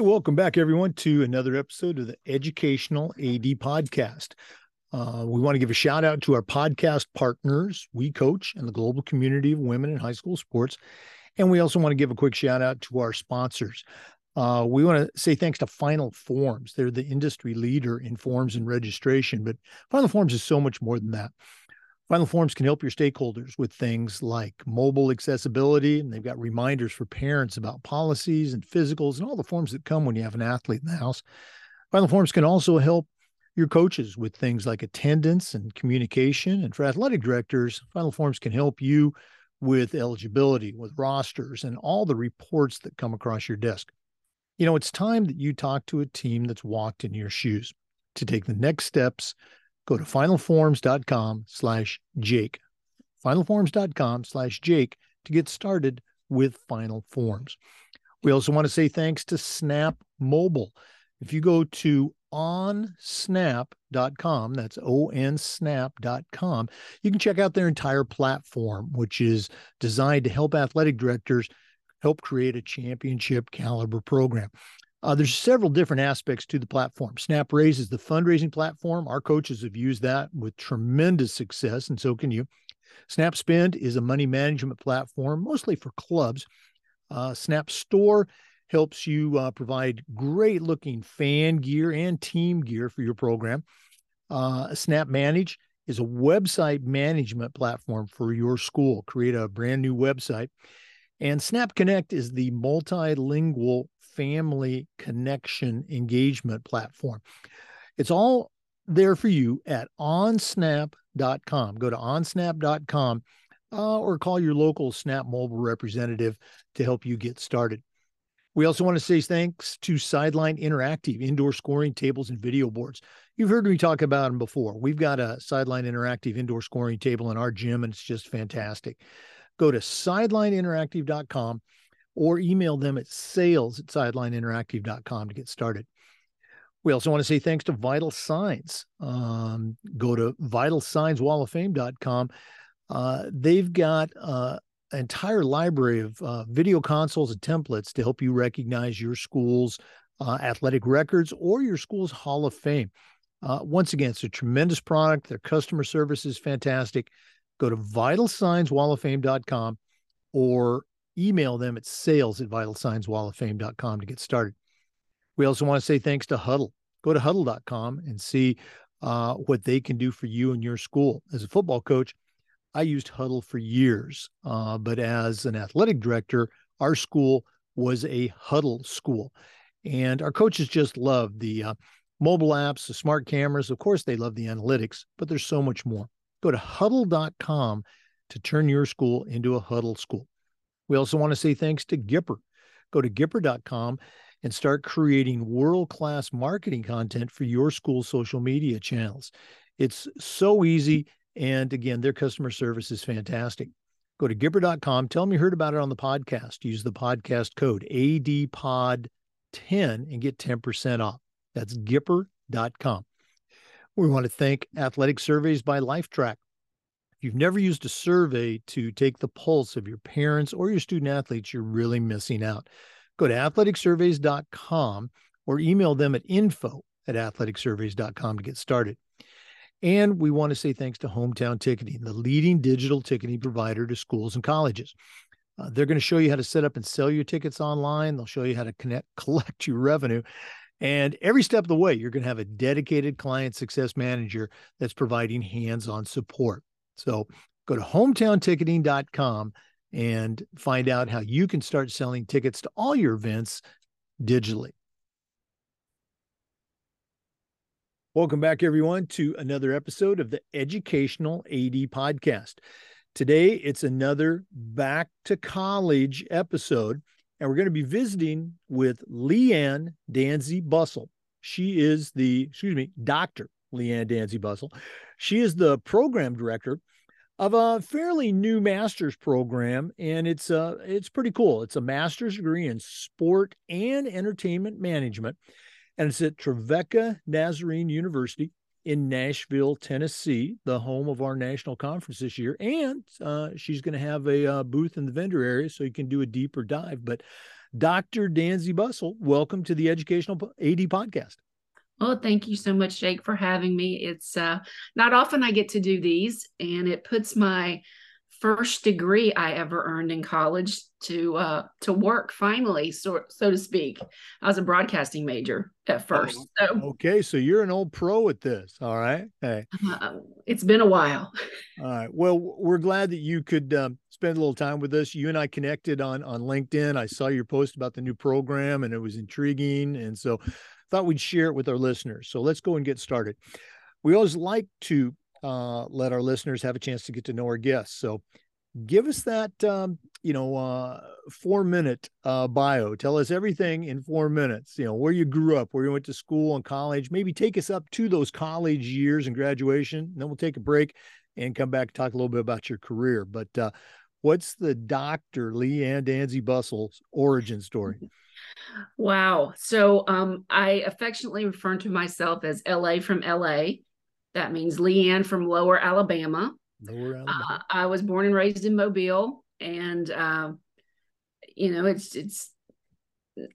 Hey, welcome back, everyone, to another episode of the Educational AD Podcast. Uh, we want to give a shout out to our podcast partners, We Coach, and the global community of women in high school sports. And we also want to give a quick shout out to our sponsors. Uh, we want to say thanks to Final Forms. They're the industry leader in forms and registration, but Final Forms is so much more than that. Final Forms can help your stakeholders with things like mobile accessibility, and they've got reminders for parents about policies and physicals and all the forms that come when you have an athlete in the house. Final Forms can also help your coaches with things like attendance and communication. And for athletic directors, Final Forms can help you with eligibility, with rosters, and all the reports that come across your desk. You know, it's time that you talk to a team that's walked in your shoes to take the next steps go to finalforms.com slash Jake. Finalforms.com slash Jake to get started with Final Forms. We also want to say thanks to Snap Mobile. If you go to onsnap.com, that's onsnap.com, you can check out their entire platform, which is designed to help athletic directors help create a championship caliber program. Uh, there's several different aspects to the platform. SnapRaise is the fundraising platform. Our coaches have used that with tremendous success, and so can you. SnapSpend is a money management platform, mostly for clubs. Uh, Snap Store helps you uh, provide great looking fan gear and team gear for your program. Uh, Snap Manage is a website management platform for your school. Create a brand new website. And Snap Connect is the multilingual family connection engagement platform. It's all there for you at onsnap.com. Go to onsnap.com uh, or call your local Snap mobile representative to help you get started. We also want to say thanks to Sideline Interactive indoor scoring tables and video boards. You've heard me talk about them before. We've got a Sideline Interactive indoor scoring table in our gym, and it's just fantastic. Go to sidelineinteractive.com or email them at sales at sidelineinteractive.com to get started. We also want to say thanks to Vital Signs. Um, go to vitalsignswalloffame.com. Uh, they've got uh, an entire library of uh, video consoles and templates to help you recognize your school's uh, athletic records or your school's Hall of Fame. Uh, once again, it's a tremendous product. Their customer service is fantastic. Go to vitalsignswalloffame.com or email them at sales at vitalsignswalloffame.com to get started. We also want to say thanks to Hudl. Go to hudl.com and see uh, what they can do for you and your school. As a football coach, I used Hudl for years, uh, but as an athletic director, our school was a Hudl school. And our coaches just love the uh, mobile apps, the smart cameras. Of course, they love the analytics, but there's so much more. Go to hudl.com to turn your school into a Hudl school. We also want to say thanks to Gipper. Go to gipper.com and start creating world class marketing content for your school social media channels. It's so easy. And again, their customer service is fantastic. Go to gipper.com. Tell them you heard about it on the podcast. Use the podcast code ADPOD10 and get 10% off. That's gipper.com. We want to thank Athletic Surveys by Lifetrack you've never used a survey to take the pulse of your parents or your student athletes, you're really missing out. Go to athleticsurveys.com or email them at info at athleticsurveys.com to get started. And we want to say thanks to Hometown Ticketing, the leading digital ticketing provider to schools and colleges. Uh, they're going to show you how to set up and sell your tickets online. They'll show you how to connect, collect your revenue. And every step of the way, you're going to have a dedicated client success manager that's providing hands on support. So go to hometownticketing.com and find out how you can start selling tickets to all your events digitally. Welcome back, everyone, to another episode of the Educational AD Podcast. Today, it's another back to college episode, and we're going to be visiting with Leanne Danzy Bussell. She is the, excuse me, Dr. Leanne Danzy Bussell. She is the program director of a fairly new master's program, and it's uh it's pretty cool. It's a master's degree in sport and entertainment management, and it's at Trevecca Nazarene University in Nashville, Tennessee, the home of our national conference this year. And uh, she's going to have a uh, booth in the vendor area, so you can do a deeper dive. But Dr. Danzy Bussell, welcome to the Educational AD Podcast. Oh, thank you so much, Jake, for having me. It's uh, not often I get to do these, and it puts my first degree I ever earned in college to uh, to work finally, so so to speak. I was a broadcasting major at first. Oh, so, okay, so you're an old pro at this. All right. Hey. Uh, it's been a while. All right. Well, we're glad that you could um, spend a little time with us. You and I connected on on LinkedIn. I saw your post about the new program, and it was intriguing, and so thought we'd share it with our listeners. So let's go and get started. We always like to uh, let our listeners have a chance to get to know our guests. So give us that, um, you know, uh, four minute uh, bio. Tell us everything in four minutes. You know, where you grew up, where you went to school and college. Maybe take us up to those college years and graduation. And then we'll take a break and come back and talk a little bit about your career. But uh, what's the Dr. Leanne Danzy Bussell's origin story? Wow. So um, I affectionately refer to myself as LA from LA. That means Leanne from Lower Alabama. Lower uh, Alabama. Uh, I was born and raised in Mobile, and uh, you know, it's it's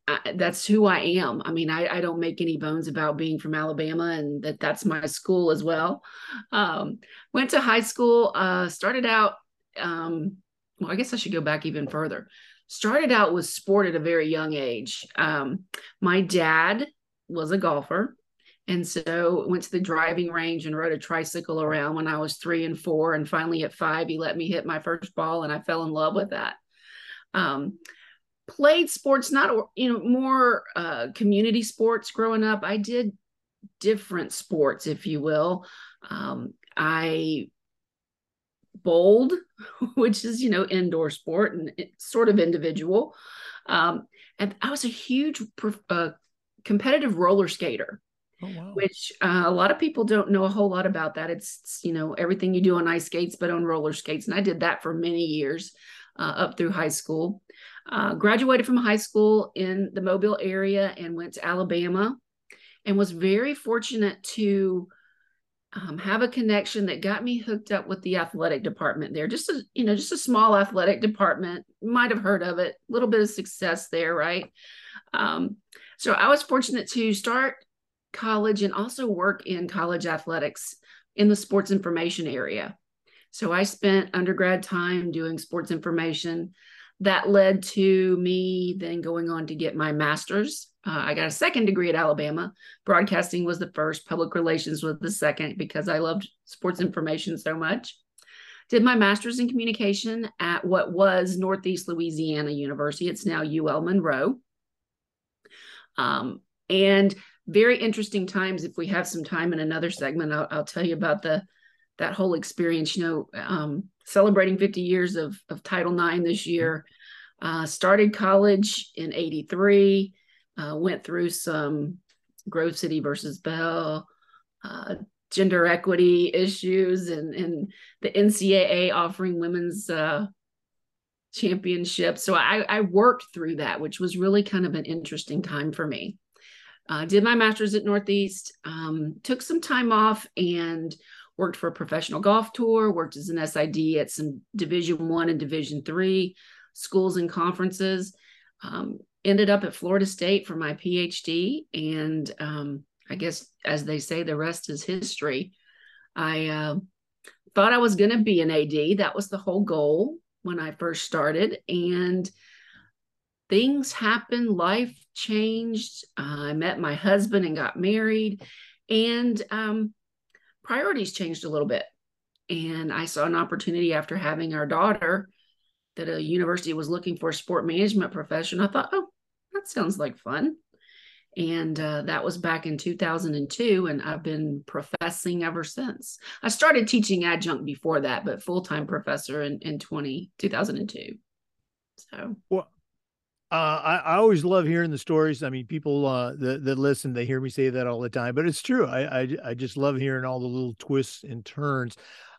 I, that's who I am. I mean, I, I don't make any bones about being from Alabama, and that that's my school as well. Um, went to high school. Uh, started out. Um, well, I guess I should go back even further started out with sport at a very young age. Um, my dad was a golfer. And so went to the driving range and rode a tricycle around when I was three and four. And finally at five, he let me hit my first ball and I fell in love with that. Um, played sports, not, you know, more uh, community sports growing up. I did different sports, if you will. Um, I bowled, which is, you know, indoor sport and sort of individual. Um, and I was a huge uh, competitive roller skater. Oh, wow. Which uh, a lot of people don't know a whole lot about that. It's, it's, you know everything you do on ice skates, but on roller skates, and I did that for many years uh, up through high school. Uh, graduated from high school in the Mobile area and went to Alabama, and was very fortunate to um, have a connection that got me hooked up with the athletic department there. Just a you know just a small athletic department. Might have heard of it. A little bit of success there, right? Um, so I was fortunate to start college and also work in college athletics in the sports information area. So I spent undergrad time doing sports information. That led to me then going on to get my master's uh, I got a second degree at Alabama. Broadcasting was the first, public relations was the second because I loved sports information so much. Did my master's in communication at what was Northeast Louisiana University. It's now UL Monroe. Um, and very interesting times. If we have some time in another segment, I'll, I'll tell you about the that whole experience. You know, um, celebrating 50 years of of Title IX this year. Uh, started college in '83 uh, went through some Grove City versus Bell, uh, gender equity issues, and, and the NCAA offering women's uh, championship. So I, I, worked through that, which was really kind of an interesting time for me. Uh, did my master's at Northeast, um, took some time off and worked for a professional golf tour, worked as an SID at some Division One and Division Three schools and conferences. Um, ended up at Florida State for my PhD. And um, I guess, as they say, the rest is history. I uh, thought I was going to be an AD. That was the whole goal when I first started. And things happened, life changed. Uh, I met my husband and got married. And um, priorities changed a little bit. And I saw an opportunity after having our daughter that a university was looking for a sport management profession. I thought, oh, that sounds like fun. And uh, that was back in 2002. And I've been professing ever since. I started teaching adjunct before that, but full time professor in, in 20, 2002. So, well, uh, I, I, always love hearing the stories. I mean, people uh, that, that listen, they hear me say that all the time, but it's true. I, I, I just love hearing all the little twists and turns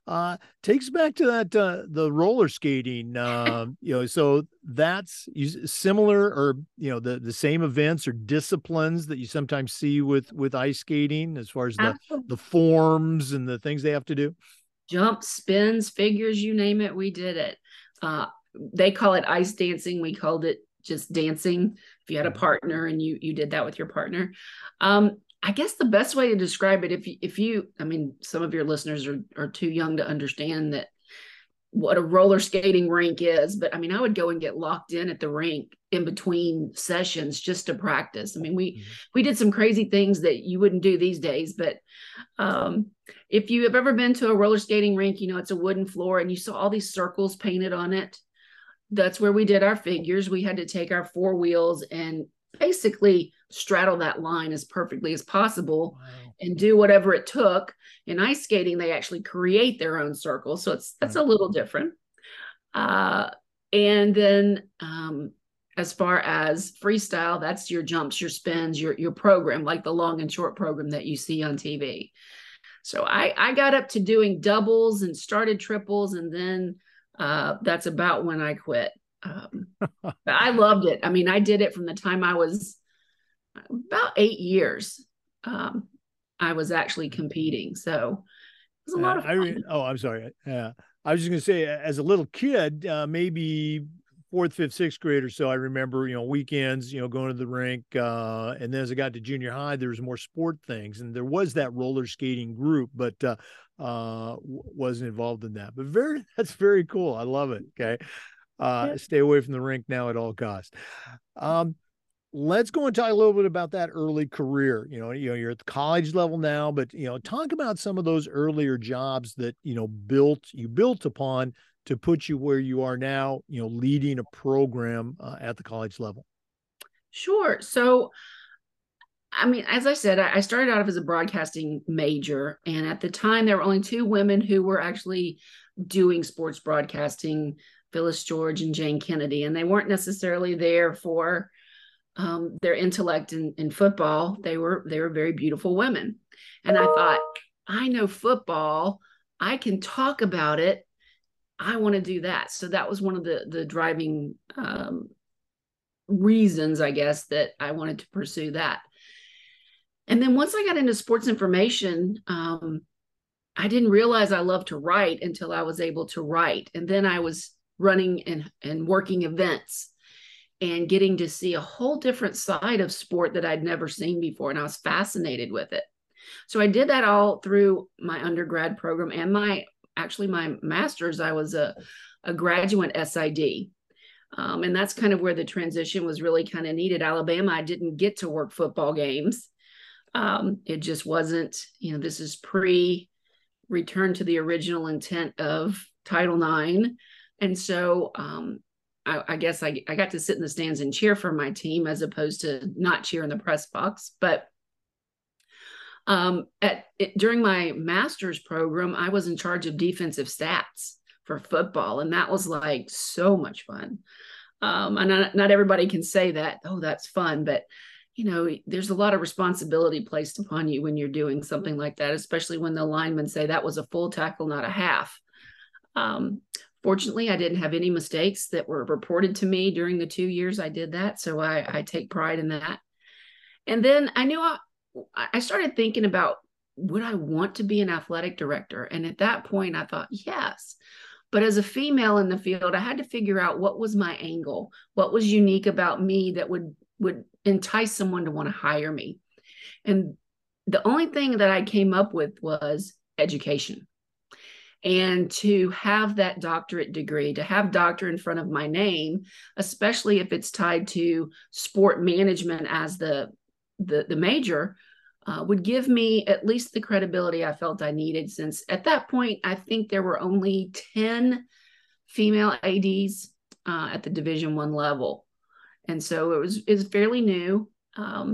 uh takes back to that uh the roller skating um you know so that's similar or you know the the same events or disciplines that you sometimes see with with ice skating as far as the the forms and the things they have to do jump spins figures you name it we did it uh they call it ice dancing we called it just dancing. If you had a Mm-hmm. partner and you you did that with your partner, um, I guess the best way to describe it, if you, if you, I mean, some of your listeners are are too young to understand that what a roller skating rink is, but I mean, I would go and get locked in at the rink in between sessions just to practice. I mean, we Mhm. we did some crazy things that you wouldn't do these days, but um, if you have ever been to a roller skating rink, you know it's a wooden floor and you saw all these circles painted on it. That's where we did our figures. We had to take our four wheels and basically straddle that line as perfectly as possible Wow. and do whatever it took. In ice skating, they actually create their own circle, so it's that's a little different. Uh, and then um, as far as freestyle, that's your jumps, your spins, your your program, like the long and short program that you see on TV. So I I got up to doing doubles and started triples, and then uh, that's about when I quit. Um, but I loved it. I mean, I did it from the time I was about eight years. Um, I was actually competing, so it was a lot Uh, of I fun. re- oh, I'm sorry. Yeah, I was just gonna say, as a little kid, uh, maybe fourth, fifth, sixth grade or so, I remember, you know, weekends, you know, going to the rink. Uh, and then as I got to junior high, there was more sport things, and there was that roller skating group, but uh, uh, wasn't involved in that. But very, that's very cool. I love it. Okay, uh, Yeah. stay away from the rink now at all costs. Um, let's go and talk a little bit about that early career. You know, you know, you're at the college level now, but you know, talk about some of those earlier jobs that you know built you built upon to put you where you are now. You know, leading a program uh, at the college level. Sure. So, I mean, as I said, I started out as a broadcasting major, and at the time, there were only two women who were actually doing sports broadcasting Phyllis George and Jayne Kennedy, and they weren't necessarily there for um, their intellect in, in football. They were they were very beautiful women, and I thought, I know football. I can talk about it. I want to do that. So that was one of the the driving um, reasons, I guess, that I wanted to pursue that. And then once I got into sports information, um, I didn't realize I loved to write until I was able to write. And then I was running and, and working events and getting to see a whole different side of sport that I'd never seen before. And I was fascinated with it. So I did that all through my undergrad program and my actually my master's. I was a, a graduate SID. Um, and that's kind of where the transition was really kind of needed. Alabama, I didn't get to work football games. Um, it just wasn't, you know, this is pre return to the original intent of Title IX. And so um, I, I guess I, I got to sit in the stands and cheer for my team as opposed to not cheer in the press box. But um, at it, during my master's program, I was in charge of defensive stats for football, and that was like so much fun. Um, and not, not everybody can say that, oh, that's fun, but you know, there's a lot of responsibility placed upon you when you're doing something like that, especially when the linemen say that was a full tackle, not a half. Um, fortunately, I didn't have any mistakes that were reported to me during the two years I did that, so I, I take pride in that. And then I knew I, I started thinking about would I want to be an athletic director? And at that point, I thought, yes. But as a female in the field, I had to figure out what was my angle, what was unique about me that would would entice someone to want to hire me. And the only thing that I came up with was education. And to have that doctorate degree, to have doctor in front of my name, especially if it's tied to sport management as the the, the major, uh, would give me at least the credibility I felt I needed. Since at that point, I think there were only ten female ads uh, at the Division One level, and so it was is fairly new. Um,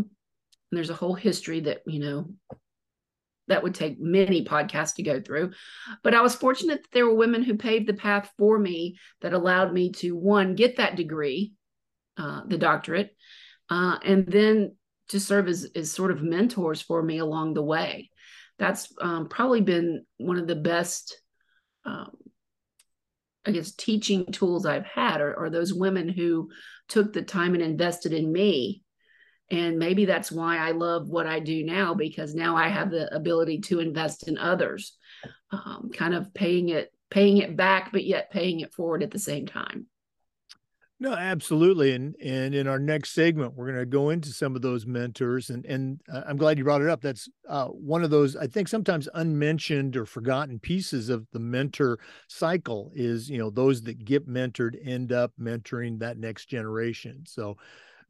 and there's a whole history that you know that would take many podcasts to go through. But I was fortunate that there were women who paved the path for me that allowed me to one get that degree, uh, the doctorate, uh, and then to serve as, as sort of mentors for me along the way. That's um, probably been one of the best, um, I guess, teaching tools I've had, are, are those women who took the time and invested in me. And maybe that's why I love what I do now, because now I have the ability to invest in others, um, kind of paying it paying it back, but yet paying it forward at the same time. No, absolutely. And and in our next segment, we're going to go into some of those mentors. And and uh, I'm glad you brought it up. That's uh, one of those I think sometimes unmentioned or forgotten pieces of the mentor cycle. Is you know those that get mentored end up mentoring that next generation. So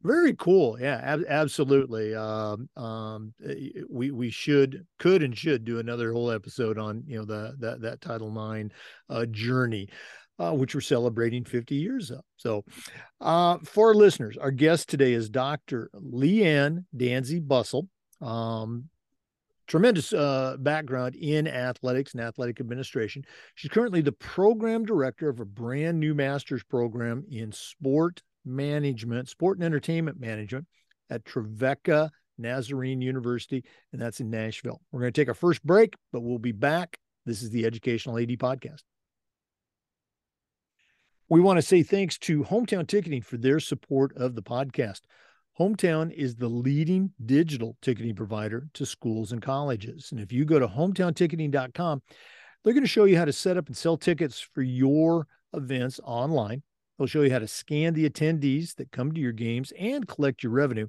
very cool. Yeah, ab- absolutely. Um, um, eh, we we should, could, and should do another whole episode on you know the that that Title IX uh, journey uh, which we're celebrating 50 years of. So, uh, for our listeners, our guest today is Dr. Leanne Danzy Bussell. Um, tremendous uh, background in athletics and athletic administration. She's currently the program director of a brand new master's program in sport management, sport and entertainment management at Trevecca Nazarene University, and that's in Nashville. We're going to take our first break, but we'll be back. This is the Educational AD Podcast. We want to say thanks to Hometown Ticketing for their support of the podcast. Hometown is the leading digital ticketing provider to schools and colleges. And if you go to hometownticketing.com, they're going to show you how to set up and sell tickets for your events online. They'll show you how to scan the attendees that come to your games and collect your revenue.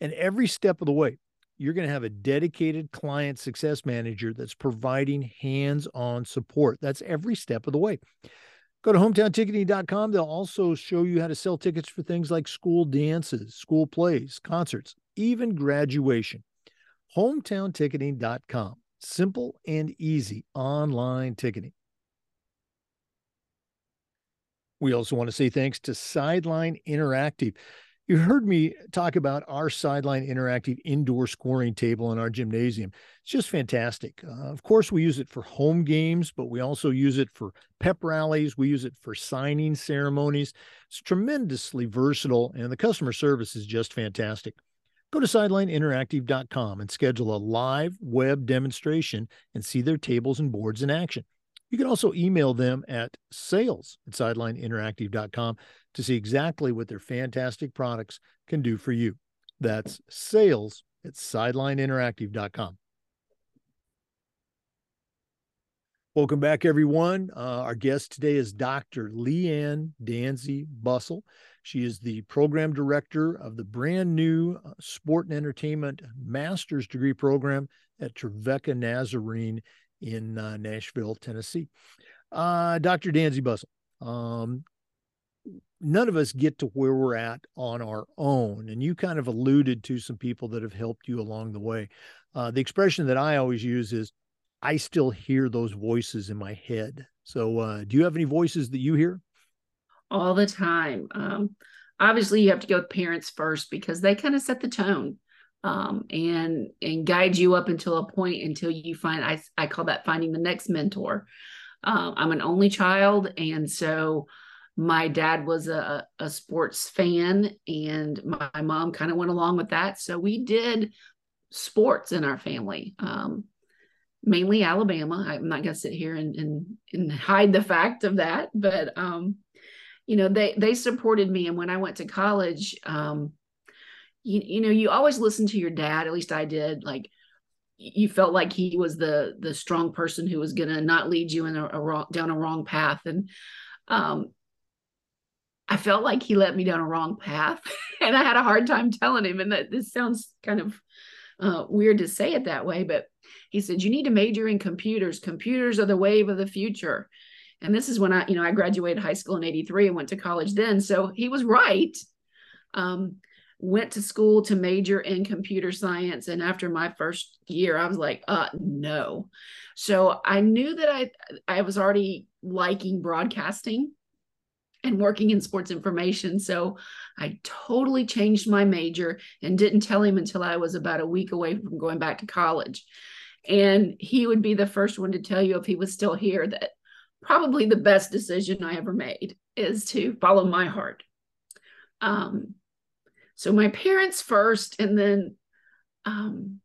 And every step of the way, you're going to have a dedicated client success manager that's providing hands on support. That's every step of the way. Go to hometownticketing.com. They'll also show you how to sell tickets for things like school dances, school plays, concerts, even graduation. Hometownticketing.com. Simple and easy online ticketing. We also want to say thanks to Sideline Interactive. You heard me talk about our sideline interactive indoor scoring table in our gymnasium. It's just fantastic. Uh, of course, we use it for home games, but we also use it for pep rallies. We use it for signing ceremonies. It's tremendously versatile, and the customer service is just fantastic. Go to sidelineinteractive.com and schedule a live web demonstration and see their tables and boards in action. You can also email them at sales at sidelineinteractive.com to see exactly what their fantastic products can do for you. That's sales at sidelineinteractive.com. Welcome back, everyone. Uh, our guest today is Dr. Leanne Danzy Bussell. She is the program director of the brand new uh, Sport and Entertainment Master's Degree program at Trevecca Nazarene in uh, Nashville, Tennessee. Uh, Dr. Danzy Bussell, um, none of us get to where we're at on our own. And you kind of alluded to some people that have helped you along the way. Uh, the expression that I always use is, I still hear those voices in my head. So, uh, do you have any voices that you hear? All the time. Um, obviously, you have to go with parents first because they kind of set the tone um, and and guide you up until a point until you find I I call that finding the next mentor. Um, I'm an only child, and so my dad was a, a sports fan, and my mom kind of went along with that. So we did sports in our family, um, mainly Alabama. I'm not going to sit here and, and and hide the fact of that, but um, you know they they supported me, and when I went to college. Um, you, you know you always listen to your dad at least i did like you felt like he was the the strong person who was going to not lead you in a, a, wrong down a wrong path. And um i felt like he led me down a wrong path and i had a hard time telling him. And that this sounds kind of uh, weird to say it that way but he said you need to major in computers. Computers are the wave of the future. And this is when i you know i graduated high school in 83 and went to college then. So he was right. Um went to school to major in computer science and after my first year i was like uh no. So i knew that i i was already liking broadcasting and working in sports information so i totally changed my major and didn't tell him until i was about a week away from going back to college. And he would be the first one to tell you if he was still here that probably the best decision i ever made is to follow my heart. Um, so my parents first, and then um,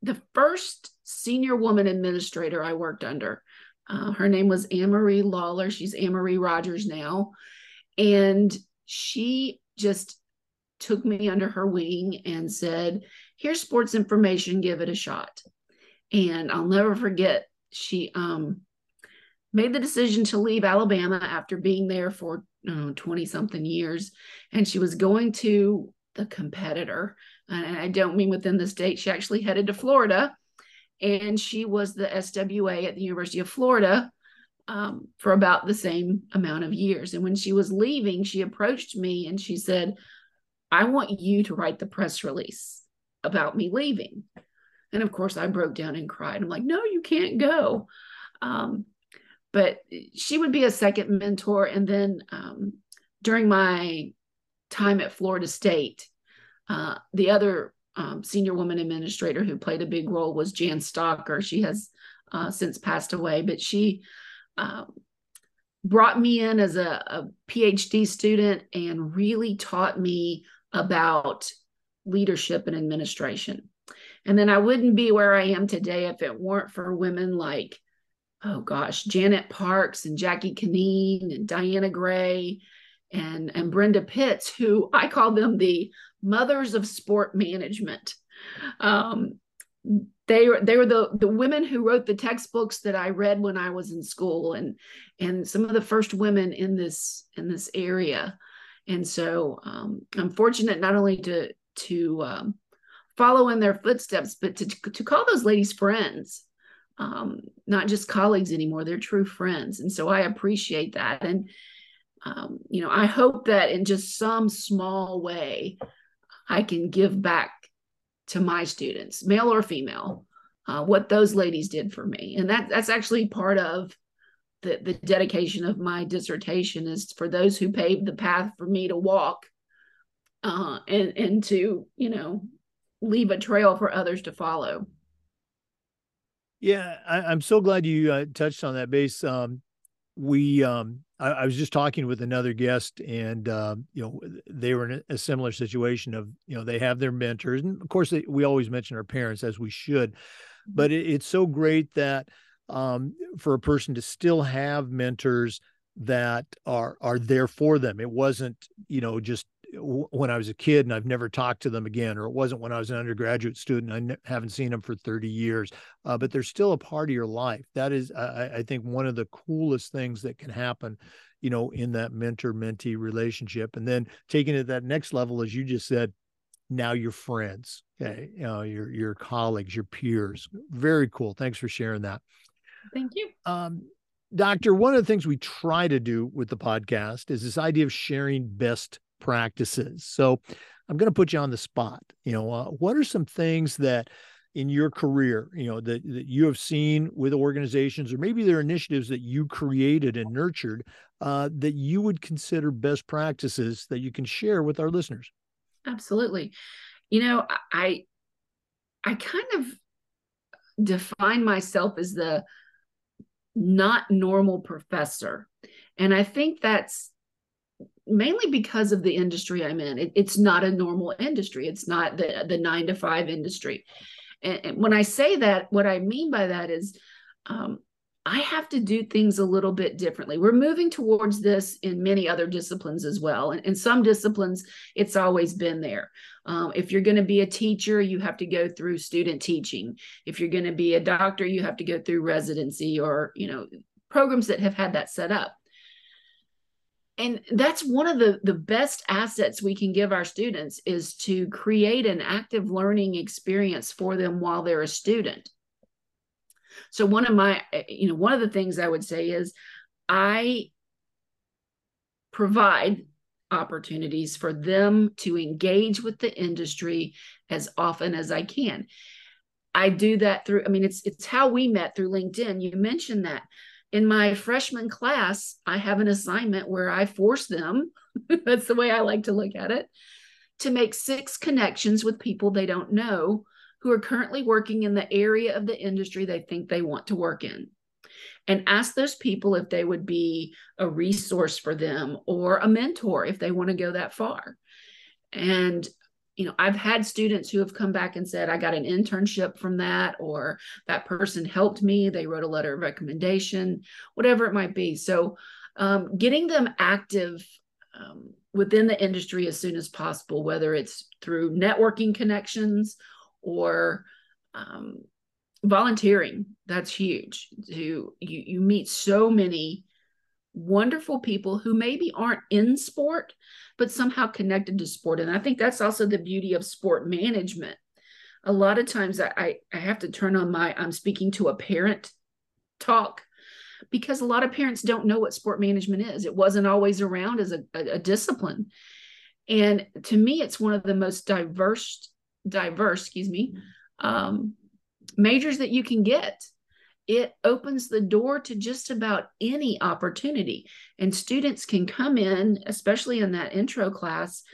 the first senior woman administrator I worked under. Uh, her name was Anne Marie Lawler. She's Anne Marie Rogers now. And she just took me under her wing and said, Here's sports information, give it a shot. And I'll never forget, she um made the decision to leave Alabama after being there for 20 something years. And she was going to the competitor. And I don't mean within the state, she actually headed to Florida. And she was the SWA at the University of Florida um, for about the same amount of years. And when she was leaving, she approached me and she said, I want you to write the press release about me leaving. And of course, I broke down and cried. I'm like, no, you can't go. Um, but she would be a second mentor. And then um, during my time at Florida State, uh, the other um, senior woman administrator who played a big role was Jan Stocker. She has uh, since passed away, but she um, brought me in as a, a PhD student and really taught me about leadership and administration. And then I wouldn't be where I am today if it weren't for women like, oh gosh, Janet Parks and Jackie Cuneen and Diana Gray and, and Brenda Pitts, who I call them the mothers of sport management. Um, they were they were the the women who wrote the textbooks that I read when I was in school and and some of the first women in this in this area and so um, I'm fortunate not only to to um, follow in their footsteps, but to to call those ladies friends, um, not just colleagues anymore. They're true friends, and so I appreciate that. And um, you know, I hope that in just some small way, I can give back to my students, male or female, uh, what those ladies did for me. And that that's actually part of the, the dedication of my dissertation is for those who paved the path for me to walk uh, and and to you know leave a trail for others to follow yeah I, am so glad you uh, touched on that base um, we um, I, I, was just talking with another guest and uh, you know they were in a similar situation of you know they have their mentors and of course they, we always mention our parents as we should but it, it's so great that um, for a person to still have mentors that are are there for them. It wasn't, you know, just when I was a kid and I've never talked to them again, or it wasn't when I was an undergraduate student. I n- haven't seen them for 30 years, uh, but they're still a part of your life. That is, I, I, think, one of the coolest things that can happen, you know, in that mentor mentee relationship. And then taking it that next level, as you just said, now your friends, okay, you know, your your colleagues, your peers. Very cool. Thanks for sharing that. Thank you. Um, Doctor, one of the things we try to do with the podcast is this idea of sharing best practices. So I'm going to put you on the spot. You know, uh, what are some things that in your career, you know, that, that you have seen with organizations, or maybe there are initiatives that you created and nurtured uh, that you would consider best practices that you can share with our listeners? Absolutely. You know, I I kind of define myself as the not normal professor. And I think that's mainly because of the industry I'm in. It, it's not a normal industry. It's not the the nine to five industry. And, and when I say that, what I mean by that is um, I have to do things a little bit differently. We're moving towards this in many other disciplines as well. And in some disciplines, it's always been there. Um, if you're going to be a teacher, you have to go through student teaching. If you're going to be a doctor, you have to go through residency or, you know, programs that have had that set up. And that's one of the, the best assets we can give our students is to create an active learning experience for them while they're a student so one of my, eh, you know, one of the things I would say is I provide opportunities for them to engage with the industry as often as I can. I do that through, I mean, it's it's how we met through LinkedIn. You mentioned that. In my freshman class, I have an assignment where I force them, that's the way I like to look at it, to make six connections with people they don't know who are currently working in the area of the industry they think they want to work in and ask those people if they would be a resource for them or a mentor if they want to go that far. And you know, I've had students who have come back and said, I got an internship from that, or that person helped me. They wrote a letter of recommendation, whatever it might be. So, um, getting them active um, within the industry as soon as possible, whether it's through networking connections or um, volunteering that's huge to you you meet so many wonderful people who maybe aren't in sport but somehow connected to sport. And i think that's also the beauty of sport management. A lot of times i i have to turn on my i'm speaking to a parent talk because a lot of parents don't know what sport management is. It wasn't always around as a, a, a discipline. And to me it's one of the most diverse diverse excuse me um, majors that you can get it opens the door to just about any opportunity. And students can come in especially in that intro class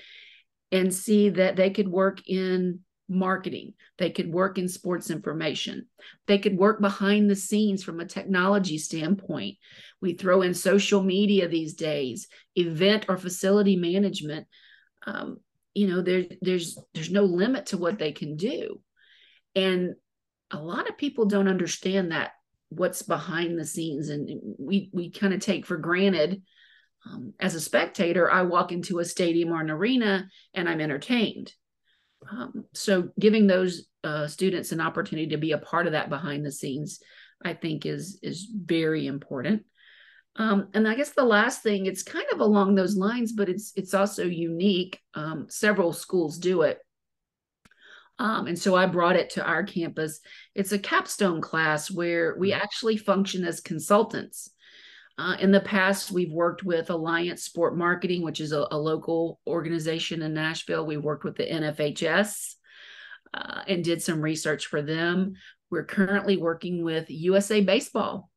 and see that they could work in marketing. They could work in sports information. They could work behind the scenes from a technology standpoint. We throw in social media these days event or facility management. Um, you know there, there's there's no limit to what they can do. And a lot of people don't understand that what's behind the scenes and we we kind of take for granted um, as a spectator i walk into a stadium or an arena and i'm entertained. Um, so giving those uh, students an opportunity to be a part of that behind the scenes i think is is very important. Um, and i guess the last thing it's kind of along those lines but it's it's also unique. Um, several schools do it um, and so I brought it to our campus. It's a capstone class where we mm-hmm. actually function as consultants. Uh, in the past, we've worked with Alliance Sport Marketing, which is a, a local organization in Nashville. We worked with the NFHS uh, and did some research for them. We're currently working with USA Baseball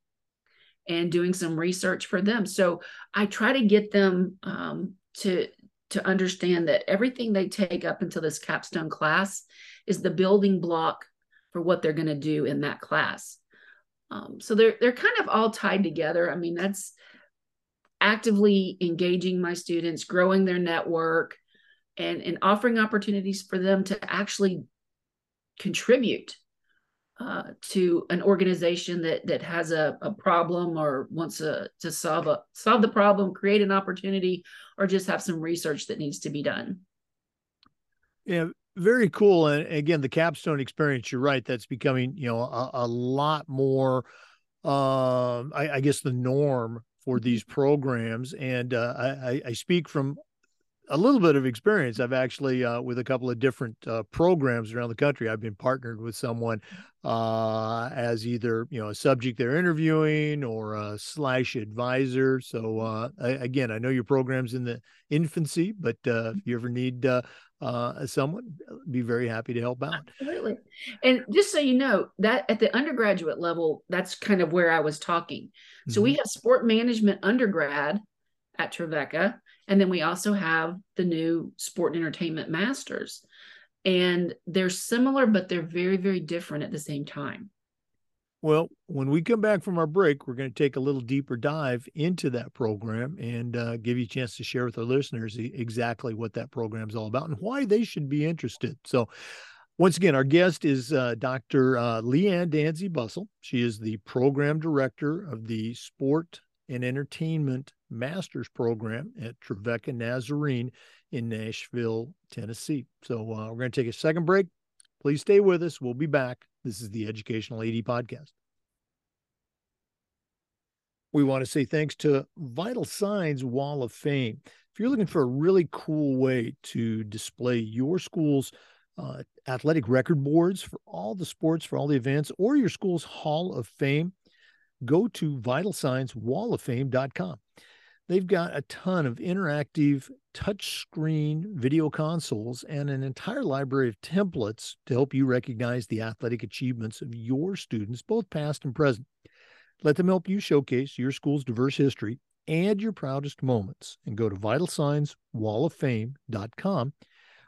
and doing some research for them. So I try to get them um, to to understand that everything they take up until this capstone class is the building block for what they're going to do in that class. Um, so they're they're kind of all tied together. I mean, that's actively engaging my students, growing their network, and and offering opportunities for them to actually contribute uh, to an organization that that has a, a problem or wants a, to solve a solve the problem, create an opportunity, or just have some research that needs to be done. Yeah, very cool. And again, the capstone experience, you're right, that's becoming, you know, a, a lot more um I, I, guess the norm for mm-hmm. these programs. And uh, I, I speak from a little bit of experience. I've actually, uh, with a couple of different uh, programs around the country, I've been partnered with someone uh, as either you know a subject they're interviewing or a slash advisor. So uh, I, again, I know your program's in the infancy, but uh, if you ever need uh, uh, someone, be very happy to help out. Absolutely. And just so you know, that at the undergraduate level, that's kind of where I was talking. So mm-hmm. we have sport management undergrad at Trevecca and then we also have the new sport and entertainment masters. And they're similar, but they're very, very different at the same time. Well, when we come back from our break, we're going to take a little deeper dive into that program and uh, give you a chance to share with our listeners exactly what that program is all about and why they should be interested. So, once again, our guest is uh, Dr. Uh, Leanne Danzy Bussell. She is the program director of the Sport and Entertainment Master's Program at Trevecca Nazarene in Nashville, Tennessee. So uh, we're going to take a second break. Please stay with us. We'll be back. This is the Educational AD Podcast. We want to say thanks to Vital Signs Wall of Fame. If you're looking for a really cool way to display your school's uh, athletic record boards for all the sports, for all the events, or your school's Hall of Fame, go to vitalsignswalloffame.com. They've got a ton of interactive touchscreen video consoles and an entire library of templates to help you recognize the athletic achievements of your students, both past and present. Let them help you showcase your school's diverse history and your proudest moments. And go to vitalsignswalloffame.com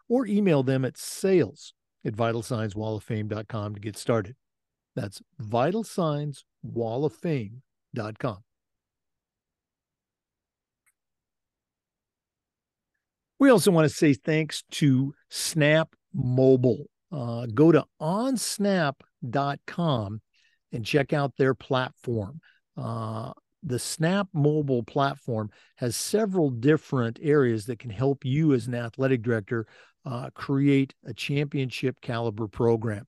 or email them at sales at vitalsignswalloffame.com to get started. That's vitalsignswalloffame.com. We also want to say thanks to Snap Mobile. Uh, go to onsnap.com and check out their platform. Uh, the Snap Mobile platform has several different areas that can help you as an athletic director uh, create a championship caliber program.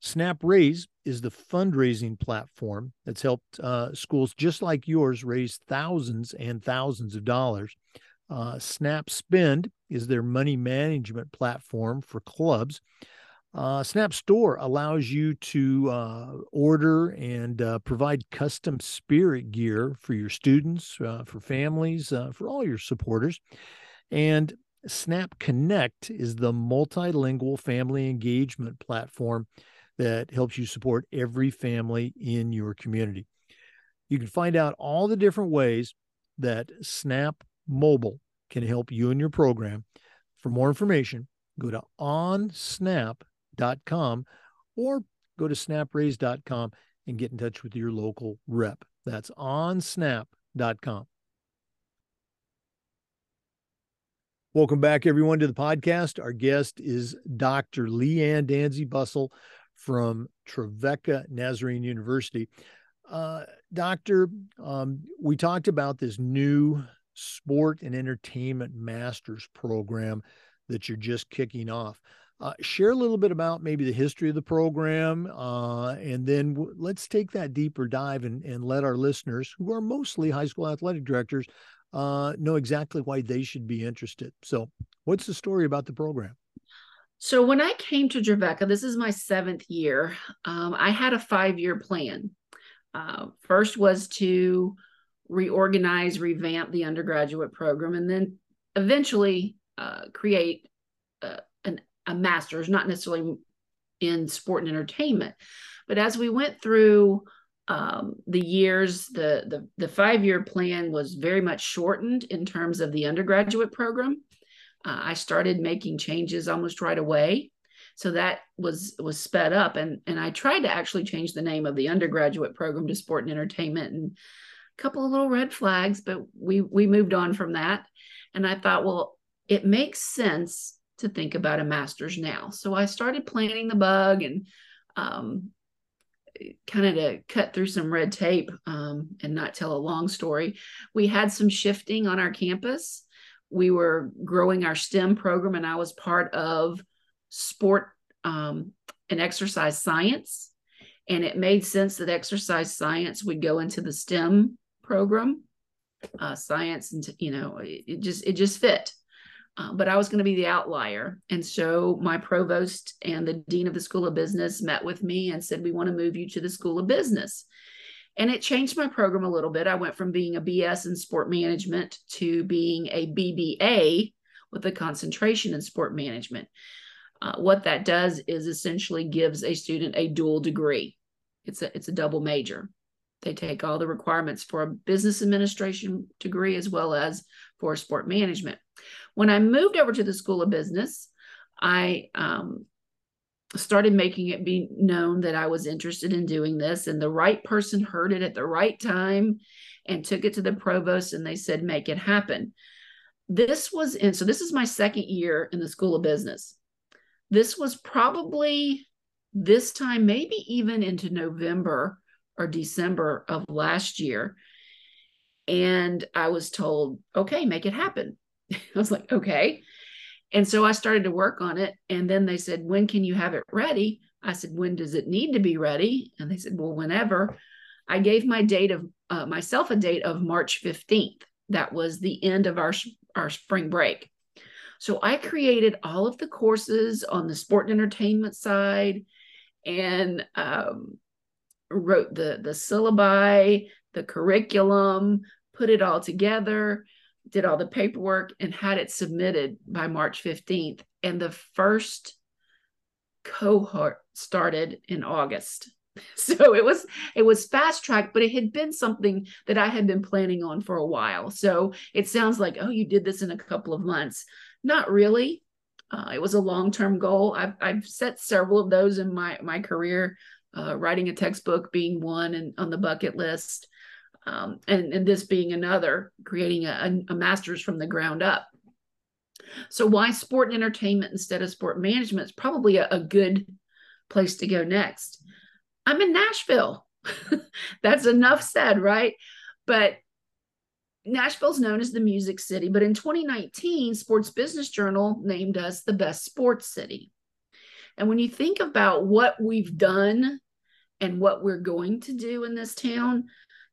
Snap Raise is the fundraising platform that's helped uh, schools just like yours raise thousands and thousands of dollars. Uh, Snap Spend is their money management platform for clubs. Uh, Snap Store allows you to uh, order and uh, provide custom spirit gear for your students, uh, for families, uh, for all your supporters. And Snap Connect is the multilingual family engagement platform that helps you support every family in your community. You can find out all the different ways that Snap Mobile can help you and your program. For more information, go to onsnap.com or go to snapraise.com and get in touch with your local rep. That's onsnap.com. Welcome back, everyone, to the podcast. Our guest is Dr. Leanne Danzy Bussell from Trevecca Nazarene University. Uh, doctor, um, we talked about this new sport and entertainment master's program that you're just kicking off. Uh, share a little bit about maybe the history of the program, uh, and then w- let's take that deeper dive and, and let our listeners, who are mostly high school athletic directors, uh, know exactly why they should be interested. So, what's the story about the program? So when I came to Trevecca, this is my seventh year. Um, I had a five-year plan. Uh, first was to reorganize, revamp the undergraduate program, and then eventually uh, create uh, an, a master's, not necessarily in sport and entertainment. But as we went through um, the years, the, the, the five year plan was very much shortened in terms of the undergraduate program uh, I started making changes almost right away. So that was was sped up, and and I tried to actually change the name of the undergraduate program to sport and entertainment, and a couple of little red flags, but we we moved on from that. And I thought, well, it makes sense to think about a master's now. So I started planning the bug and um, kind of to cut through some red tape um, and not tell a long story. We had some shifting on our campus we were growing our STEM program, and I was part of sport um, and exercise science. And it made sense that exercise science would go into the STEM program, uh, science, and you know, it just it just fit. Uh, but I was going to be the outlier, and so my provost and the dean of the School of Business met with me and said, "We want to move you to the School of Business." And it changed my program a little bit. I went from being a BS in sport management to being a BBA with a concentration in sport management. Uh, what that does is essentially gives a student a dual degree. It's a it's a double major. They take all the requirements for a business administration degree as well as for sport management. When I moved over to the School of Business, I um, started making it be known that I was interested in doing this, and the right person heard it at the right time and took it to the provost, and they said, Make it happen. This was in, so this is my second year in the School of Business. This was probably this time, maybe even into November or December of last year. And I was told, okay, make it happen. I was like, okay. And so I started to work on it. And then they said, When can you have it ready? I said, When does it need to be ready? And they said, Well, whenever. I gave my date of uh, myself a date of March 15th. That was the end of our, our spring break. So I created all of the courses on the sport and entertainment side and um, wrote the, the syllabi, the curriculum, put it all together did all the paperwork and had it submitted by March 15th. And the first cohort started in August. So it was it was fast track, but it had been something that I had been planning on for a while. So it sounds like, oh, you did this in a couple of months. Not really. Uh, it was a long term goal. I've I've set several of those in my my career. Uh, writing a textbook being one and on the bucket list um, and, and this being another, creating a, a master's from the ground up. So, why sport and entertainment instead of sport management is probably a, a good place to go next. I'm in Nashville. That's enough said, right? But Nashville's known as the music city, but in 2019, Sports Business Journal named us the best sports city. And when you think about what we've done and what we're going to do in this town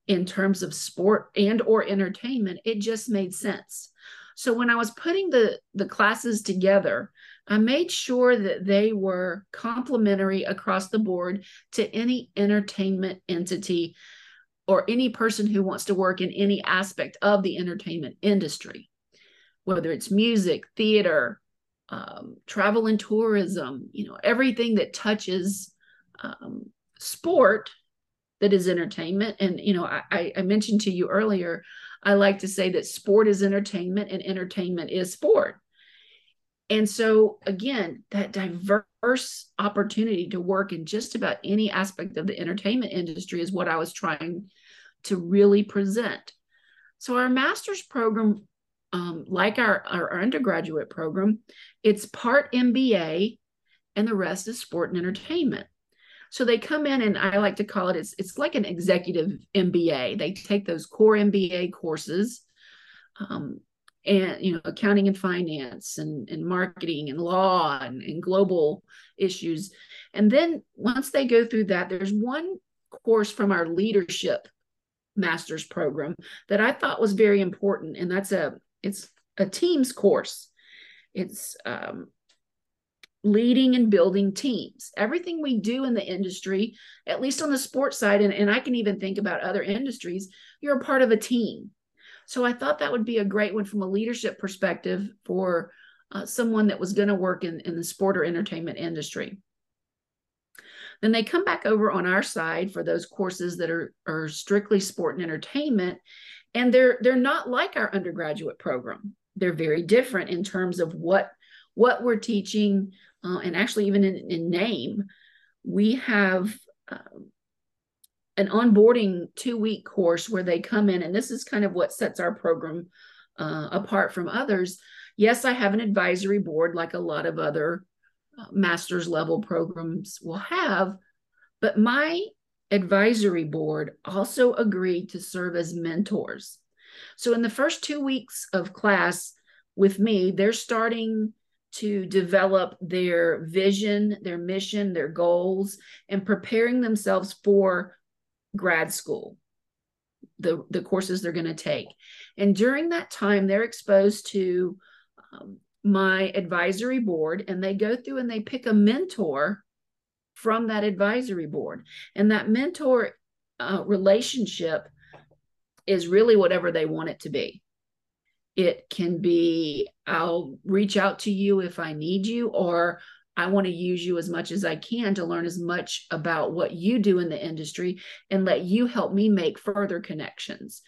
in terms of sport and or entertainment, it just made sense. So when I was putting the the classes together, I made sure that they were complementary across the board to any entertainment entity or any person who wants to work in any aspect of the entertainment industry, whether it's music, theater, um, travel and tourism, you know, everything that touches um, sport that is entertainment. And, you know, I, I mentioned to you earlier, I like to say that sport is entertainment and entertainment is sport. And so, again, that diverse opportunity to work in just about any aspect of the entertainment industry is what I was trying to really present. So, our master's program, um, like our, our undergraduate program, it's part MBA and the rest is sport and entertainment. So they come in and I like to call it it's it's like an executive MBA. They take those core MBA courses um, and you know accounting and finance and, and marketing and law and, and global issues and then once they go through that there's one course from our leadership master's program that i thought was very important and that's a it's a teams course it's um, leading and building teams everything we do in the industry at least on the sports side and, and i can even think about other industries you're a part of a team so I thought that would be a great one from a leadership perspective for uh, someone that was going to work in, in the sport or entertainment industry. Then they come back over on our side for those courses that are, are strictly sport and entertainment. And they're they're not like our undergraduate program. They're very different in terms of what what we're teaching, uh, and actually even in, in name, we have uh, an onboarding two week course where they come in, and this is kind of what sets our program uh, apart from others. Yes, I have an advisory board like a lot of other uh, master's level programs will have, but my advisory board also agreed to serve as mentors. So, in the first two weeks of class with me, they're starting to develop their vision, their mission, their goals, and preparing themselves for grad school the the courses they're going to take. And during that time they're exposed to um, my advisory board and they go through and they pick a mentor from that advisory board. And that mentor uh, relationship is really whatever they want it to be it can be i'll reach out to you if i need you or I want to use you as much as I can to learn as much about what you do in the industry and let you help me make further connections.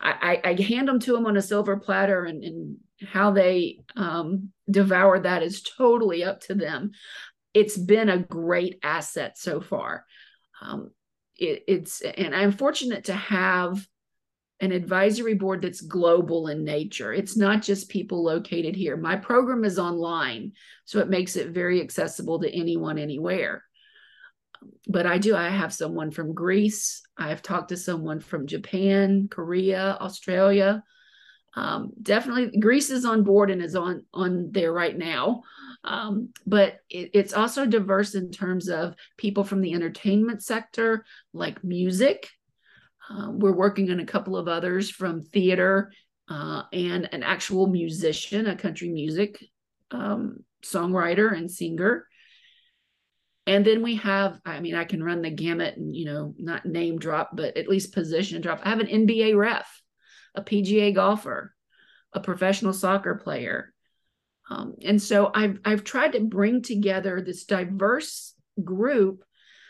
I, I, hand them to them on a silver platter, and, and how they um, devour that is totally up to them. It's been a great asset so far. Um, it, it's and I'm fortunate to have an advisory board that's global in nature. It's not just people located here. My program is online, so it makes it very accessible to anyone, anywhere. But I do, I have someone from Greece. I've talked to someone from Japan, Korea, Australia. Um, definitely, Greece is on board and is on on there right now. Um, but it, it's also diverse in terms of people from the entertainment sector, like music, um, we're working on a couple of others from theater uh, and an actual musician, a country music um, songwriter and singer. And then we have, I mean, I can run the gamut and, you know, not name drop, but at least position drop. I have an NBA ref, a PGA golfer, a professional soccer player. Um, and so I've, I've tried to bring together this diverse group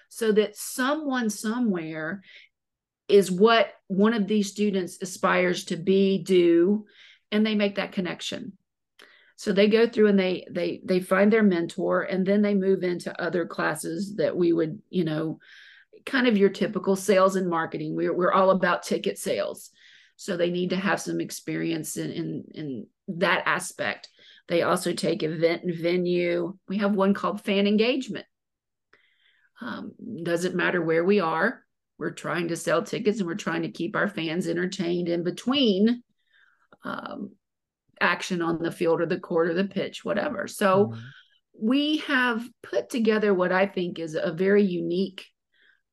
so that someone somewhere is what one of these students aspires to be do and they make that connection. So they go through and they they they find their mentor and then they move into other classes that we would you know kind of your typical sales and marketing. We're, we're all about ticket sales. So they need to have some experience in, in in that aspect. They also take event and venue. We have one called fan engagement. Um, doesn't matter where we are we're trying to sell tickets and we're trying to keep our fans entertained in between um, action on the field or the court or the pitch, whatever. So mm-hmm. we have put together what I think is a very unique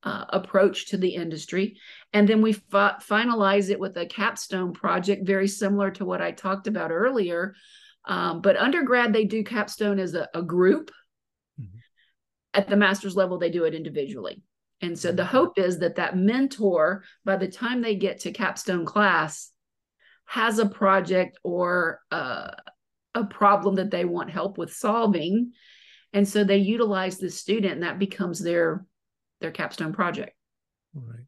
uh, approach to the industry. And then we fi- finalize it with a capstone project, very similar to what I talked about earlier. Um, but undergrad, they do capstone as a, a group. Mm-hmm. At the master's level, they do it individually. And so the hope is that that mentor, by the time they get to capstone class, has a project or uh, a problem that they want help with solving. And so they utilize the student, and that becomes their their capstone project. Right.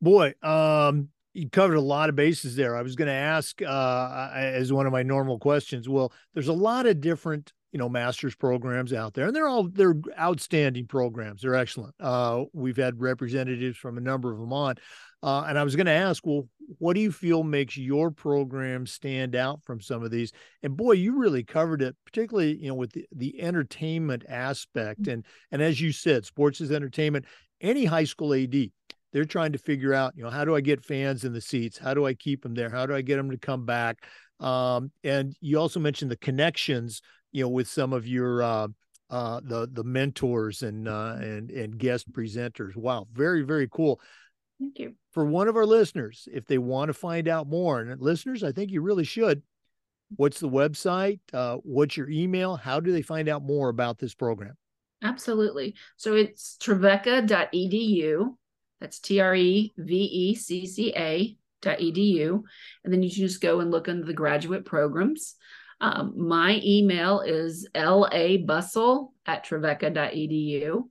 Boy, um, you covered a lot of bases there. I was going to ask uh, as one of my normal questions. Well, there's a lot of different you know master's programs out there and they're all they're outstanding programs they're excellent. Uh, we've had representatives from a number of them on uh, and i was going to ask well what do you feel makes your program stand out from some of these? And boy you really covered it particularly you know with the, the entertainment aspect and and as you said sports is entertainment. Any high school ad they're trying to figure out you know how do i get fans in the seats? How do i keep them there? How do i get them to come back? Um, and you also mentioned the connections you know, with some of your uh, uh, the the mentors and uh, and and guest presenters. Wow, very very cool. Thank you. For one of our listeners, if they want to find out more, and listeners, I think you really should. What's the website? Uh, what's your email? How do they find out more about this program? Absolutely. So it's trevecca.edu. That's T R E V E C C A dot edu. And then you can just go and look under the graduate programs. Um, my email is labustle at trevecca.edu.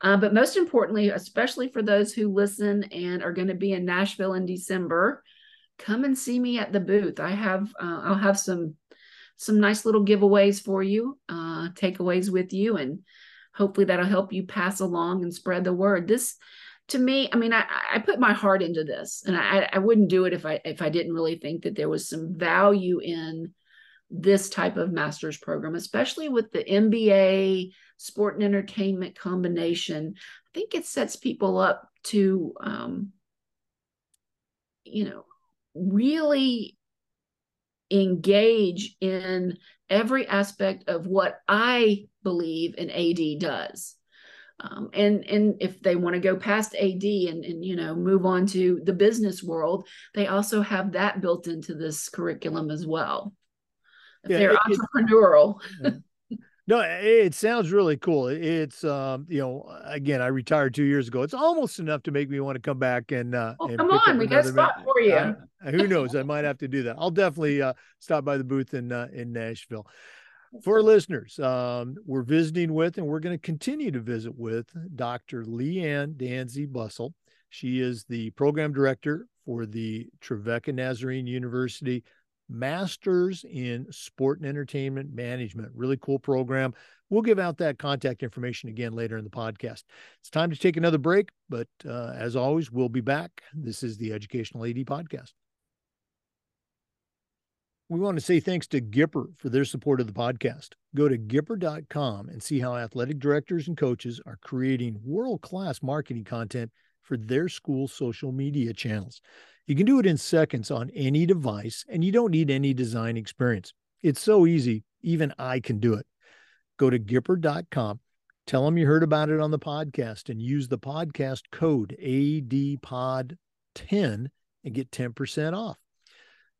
Uh, but most importantly, especially for those who listen and are going to be in Nashville in December, come and see me at the booth. I have uh, I'll have some some nice little giveaways for you, uh, takeaways with you, and hopefully that'll help you pass along and spread the word. This to me, I mean, I, I put my heart into this, and I, I wouldn't do it if I if I didn't really think that there was some value in this type of master's program, especially with the MBA sport and entertainment combination. I think it sets people up to, um, you know, really engage in every aspect of what I believe an AD does. Um, and and if they want to go past AD and and you know move on to the business world, they also have that built into this curriculum as well yeah, they're it, entrepreneurial. It, no, it sounds really cool. It's um, you know, again, I retired two years ago. It's almost enough to make me want to come back and uh well, and come on, we got a spot for you. Uh, who knows? I might have to do that. I'll definitely uh stop by the booth in uh, in Nashville. For listeners, um, we're visiting with and we're going to continue to visit with Dr. Leanne Danzy Bussell. She is the program director for the Trevecca Nazarene University Masters in Sport and Entertainment Management. Really cool program. We'll give out that contact information again later in the podcast. It's time to take another break, but uh, as always, we'll be back. This is the Educational AD Podcast. We want to say thanks to Gipper for their support of the podcast. Go to Gipper.com and see how athletic directors and coaches are creating world class marketing content for their school social media channels. You can do it in seconds on any device, and you don't need any design experience. It's so easy, even I can do it. Go to Gipper.com, tell them you heard about it on the podcast, and use the podcast code ADPOD10 and get 10% off.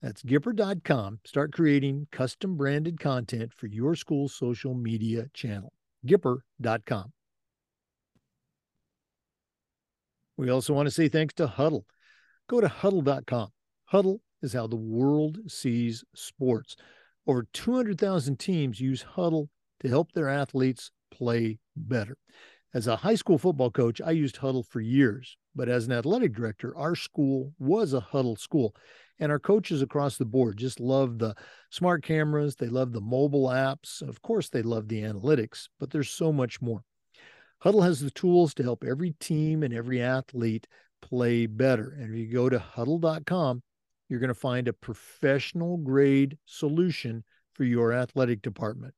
That's Gipper.com. Start creating custom branded content for your school's social media channel. Gipper.com. We also want to say thanks to Hudl. Go to hudl.com. Hudl is how the world sees sports. Over 200,000 teams use Hudl to help their athletes play better. As a high school football coach, I used Hudl for years, but as an athletic director, our school was a Hudl school. And our coaches across the board just love the smart cameras. They love the mobile apps. Of course, they love the analytics, but there's so much more. Hudl has the tools to help every team and every athlete play better. And if you go to hudl.com, you're going to find a professional grade solution for your athletic department.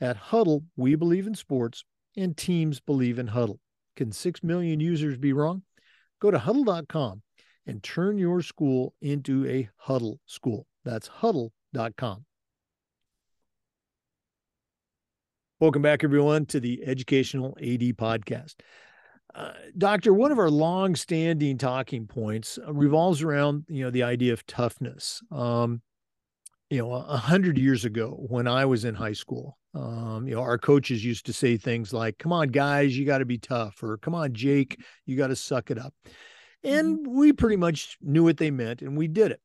At Hudl, we believe in sports and teams believe in Hudl. Can 6 million users be wrong? Go to hudl.com and turn your school into a Hudl school. That's hudl.com. Welcome back, everyone, to the Educational AD Podcast. Uh, doctor, one of our long-standing talking points revolves around you know the idea of toughness. Um, you know, a hundred years ago when I was in high school, um, you know, our coaches used to say things like, "Come on, guys, you got to be tough," or "Come on, Jake, you got to suck it up," and mm-hmm. we pretty much knew what they meant, and we did it.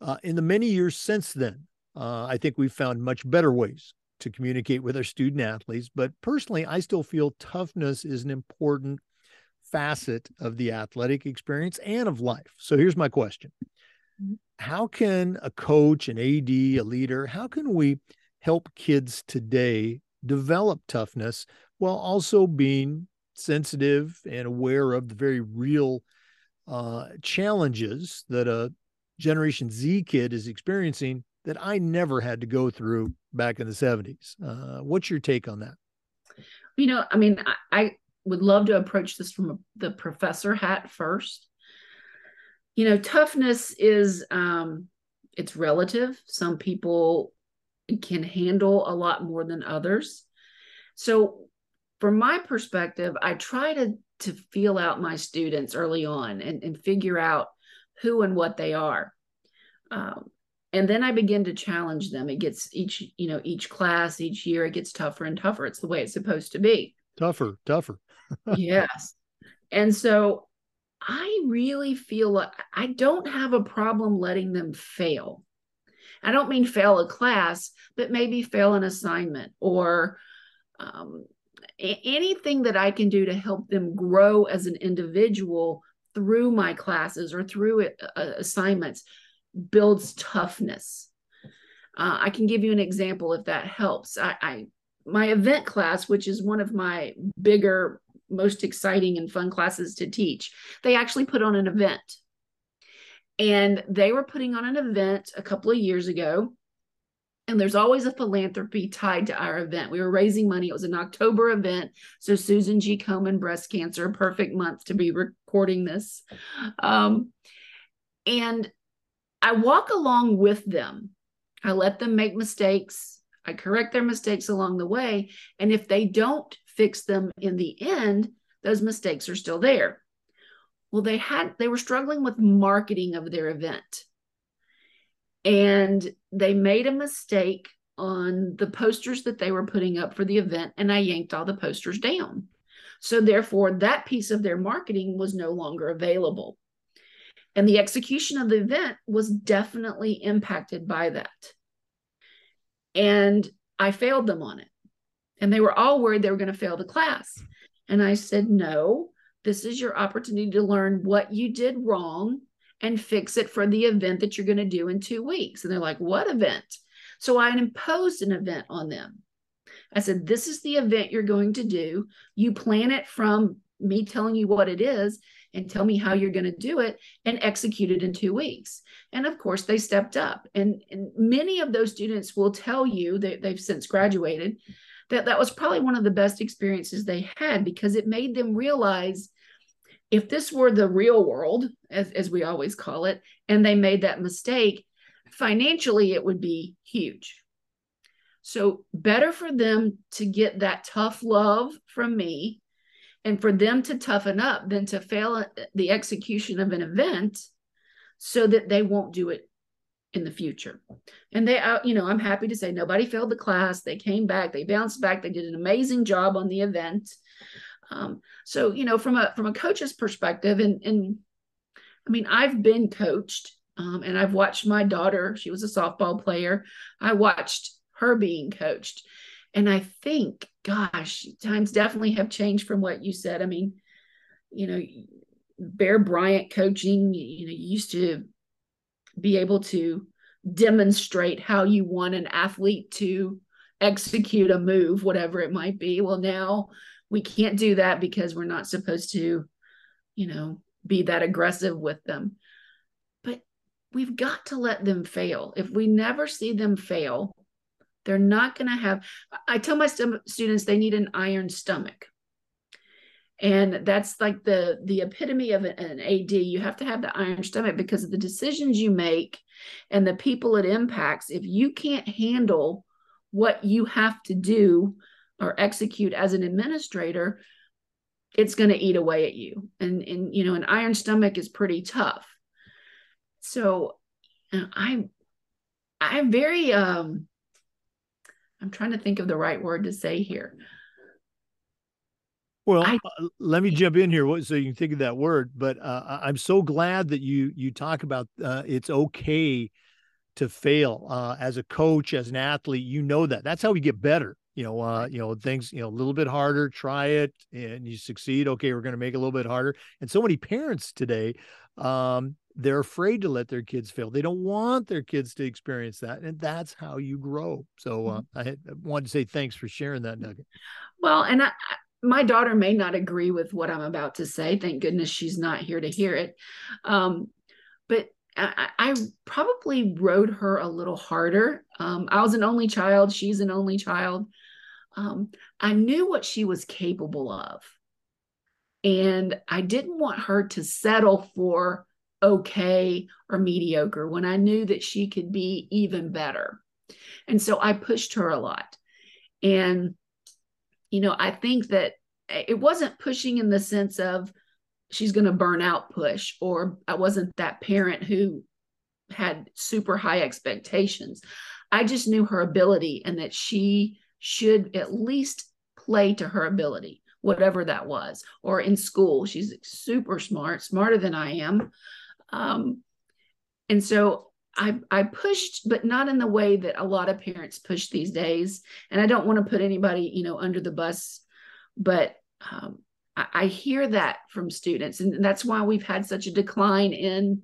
Uh, in the many years since then, uh, I think we've found much better ways to communicate with our student athletes. But personally, I still feel toughness is an important facet of the athletic experience and of life. So here's my question mm-hmm. How can a coach, an AD, a leader, how can we help kids today develop toughness while also being sensitive and aware of the very real uh, challenges that a Generation Z kid is experiencing that I never had to go through back in the 70s. Uh, what's your take on that? You know, I mean, I, I would love to approach this from the professor hat first. You know, toughness is um, it's relative. Some people can handle a lot more than others. So, from my perspective, I try to to feel out my students early on and, and figure out who and what they are. Um, and then i begin to challenge them. It gets each you know each class each year it gets tougher and tougher. It's the way it's supposed to be. Tougher tougher. Yes. And so i really feel like i don't have a problem letting them fail. I don't mean fail a class but maybe fail an assignment or um, anything that i can do to help them grow as an individual through my classes or through uh, assignments builds toughness. Uh, I can give you an example if that helps. I, I my event class, which is one of my bigger, most exciting and fun classes to teach, they actually put on an event. And they were putting on an event a couple of years ago. And there's always a philanthropy tied to our event. We were raising money. It was an October event. So, Susan G. Komen, breast cancer, perfect month to be recording this. Um, and I walk along with them. I let them make mistakes. I correct their mistakes along the way. And if they don't fix them in the end, those mistakes are still there. Well, they had they were struggling with marketing of their event. And they made a mistake on the posters that they were putting up for the event and I yanked all the posters down. So therefore that piece of their marketing was no longer available. And the execution of the event was definitely impacted by that. And I failed them on it. And they were all worried they were going to fail the class. And I said, no, this is your opportunity to learn what you did wrong and fix it for the event that you're going to do in two weeks. And they're like, what event? So I imposed an event on them. I said, this is the event you're going to do. You plan it from me telling you what it is and tell me how you're going to do it and execute it in two weeks. And of course, they stepped up. And, and many of those students will tell you that they've since graduated that that was probably one of the best experiences they had because it made them realize if this were the real world, as, as we always call it, and they made that mistake, financially, it would be huge. So, better for them to get that tough love from me and for them to toughen up than to fail the execution of an event so that they won't do it in the future. And they, you know, I'm happy to say nobody failed the class. They came back, they bounced back, they did an amazing job on the event. Um, so, you know, from a from a coach's perspective, and and I mean, I've been coached, um, and I've watched my daughter. She was a softball player. I watched her being coached, and I think, gosh, times definitely have changed from what you said. I mean, you know, Bear Bryant coaching, you know, you used to be able to demonstrate how you want an athlete to execute a move, whatever it might be. Well, now we can't do that because we're not supposed to, you know, be that aggressive with them. But we've got to let them fail. If we never see them fail, they're not going to have, I tell my st- students they need an iron stomach. And that's like the the epitome of an AD. You have to have the iron stomach because of the decisions you make and the people it impacts. If you can't handle what you have to do or execute as an administrator, it's going to eat away at you. And and you know, an iron stomach is pretty tough. So I I'm very um I'm trying to think of the right word to say here. Well, I, uh, let me jump in here so you can think of that word. But uh, I'm so glad that you you talk about uh, it's okay to fail uh, as a coach, as an athlete. You know that. That's how we get better. You know, uh, you know things. You know, a little bit harder. Try it, and you succeed. Okay, we're going to make it a little bit harder. And so many parents today, um, they're afraid to let their kids fail. They don't want their kids to experience that, and that's how you grow. So uh, mm-hmm. I, I wanted to say thanks for sharing that nugget. Well, and I, my daughter may not agree with what I'm about to say. Thank goodness she's not here to hear it. Um, but I, I, probably rode her a little harder. Um, I was an only child. She's an only child. Um, I knew what she was capable of. And I didn't want her to settle for okay or mediocre when I knew that she could be even better. And so I pushed her a lot. And you know, I think that it wasn't pushing in the sense of she's going to burn out push, or I wasn't that parent who had super high expectations. I just knew her ability and that she should at least play to her ability, whatever that was. Or in school, she's super smart, smarter than I am. Um, and so I, I pushed, but not in the way that a lot of parents push these days. And I don't want to put anybody, you know, under the bus, but um, I, I, hear that from students, and that's why we've had such a decline in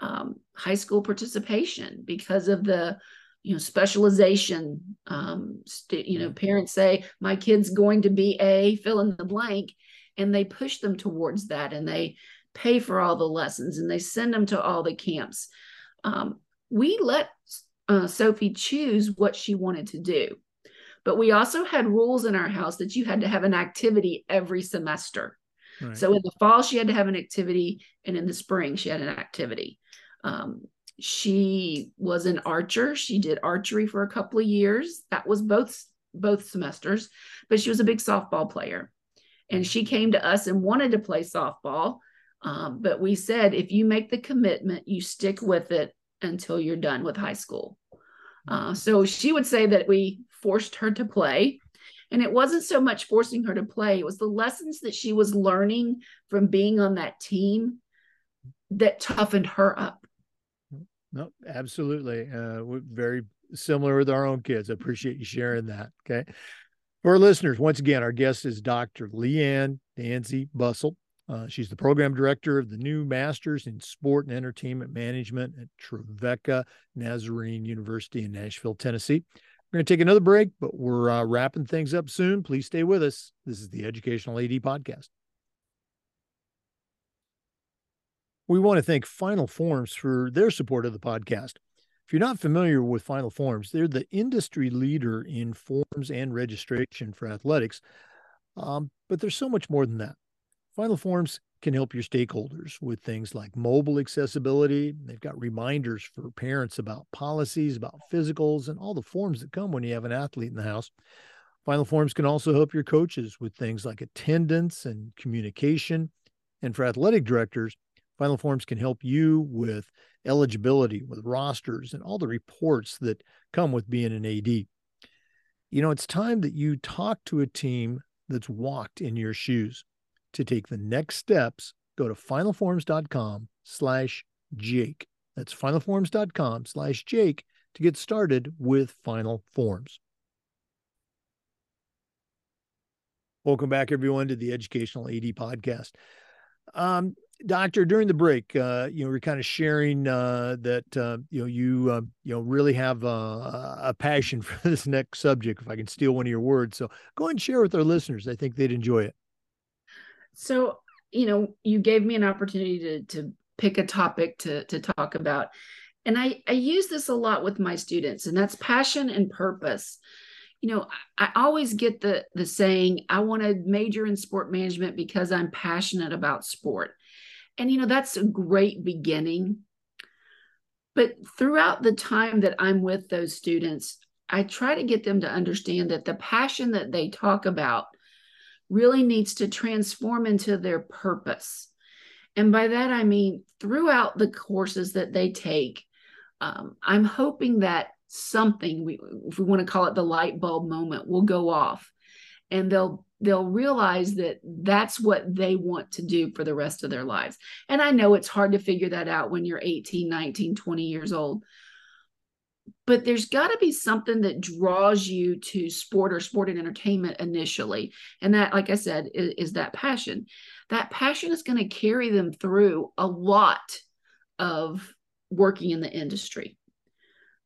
um, high school participation because of the, you know, specialization. Um, st- you know, parents say my kid's going to be a fill in the blank, and they push them towards that, and they pay for all the lessons, and they send them to all the camps um, we let uh, Sophie choose what she wanted to do. But we also had rules in our house that you had to have an activity every semester. Right. So in the fall, she had to have an activity, and in the spring, she had an activity. Um, she was an archer. She did archery for a couple of years. That was both both semesters, but she was a big softball player. And she came to us and wanted to play softball. Um, but we said, if you make the commitment, you stick with it until you're done with high school. Uh, so she would say that we forced her to play. And it wasn't so much forcing her to play, it was the lessons that she was learning from being on that team that toughened her up. No, absolutely. Uh, we're very similar with our own kids. I appreciate you sharing that. Okay. For our listeners, once again, our guest is Dr. Leanne Danzy Bussell. Uh, she's the program director of the new Masters in Sport and Entertainment Management at Trevecca Nazarene University in Nashville, Tennessee. We're going to take another break, but we're uh, wrapping things up soon. Please stay with us. This is the Educational AD Podcast. We want to thank Final Forms for their support of the podcast. If you're not familiar with Final Forms, they're the industry leader in forms and registration for athletics. Um, but there's so much more than that. Final Forms can help your stakeholders with things like mobile accessibility. They've got reminders for parents about policies, about physicals, and all the forms that come when you have an athlete in the house. Final Forms can also help your coaches with things like attendance and communication. And for athletic directors, Final Forms can help you with eligibility, with rosters, and all the reports that come with being an AD. You know, it's time that you talk to a team that's walked in your shoes to take the next steps, go to finalforms.com slash Jake. That's finalforms.com slash Jake to get started with Final Forms. Welcome back, everyone, to the Educational AD Podcast. Um, doctor, during the break, uh, you know, we're kind of sharing uh, that uh, you know you uh, you know really have a, a passion for this next subject. If I can steal one of your words, so go and share with our listeners. I think they'd enjoy it. So, you know, you gave me an opportunity to to pick a topic to to talk about. And I I use this a lot with my students and that's passion and purpose. You know, I, I always get the the saying I want to major in sport management because I'm passionate about sport. And you know, that's a great beginning. But throughout the time that I'm with those students, I try to get them to understand that the passion that they talk about really needs to transform into their purpose. And by that, I mean throughout the courses that they take, um, I'm hoping that something, we, if we want to call it the light bulb moment, will go off and they'll they'll realize that that's what they want to do for the rest of their lives and i know it's hard to figure that out when you're 18 19 20 years old but there's got to be something that draws you to sport or sport and entertainment initially and that like i said is, is that passion that passion is going to carry them through a lot of working in the industry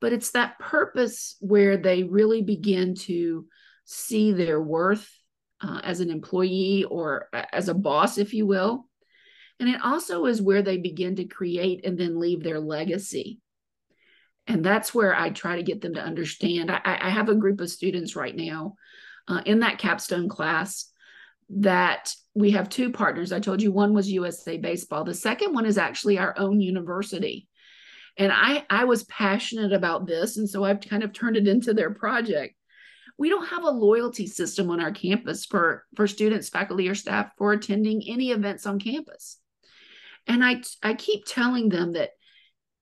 but it's that purpose where they really begin to see their worth uh, as an employee or as a boss, if you will. And it also is where they begin to create and then leave their legacy. And that's where I try to get them to understand. I, I have a group of students right now uh, in that capstone class that we have two partners. I told you one was USA Baseball, the second one is actually our own university. And I, I was passionate about this. And so I've kind of turned it into their project we don't have a loyalty system on our campus for for students faculty or staff for attending any events on campus and i i keep telling them that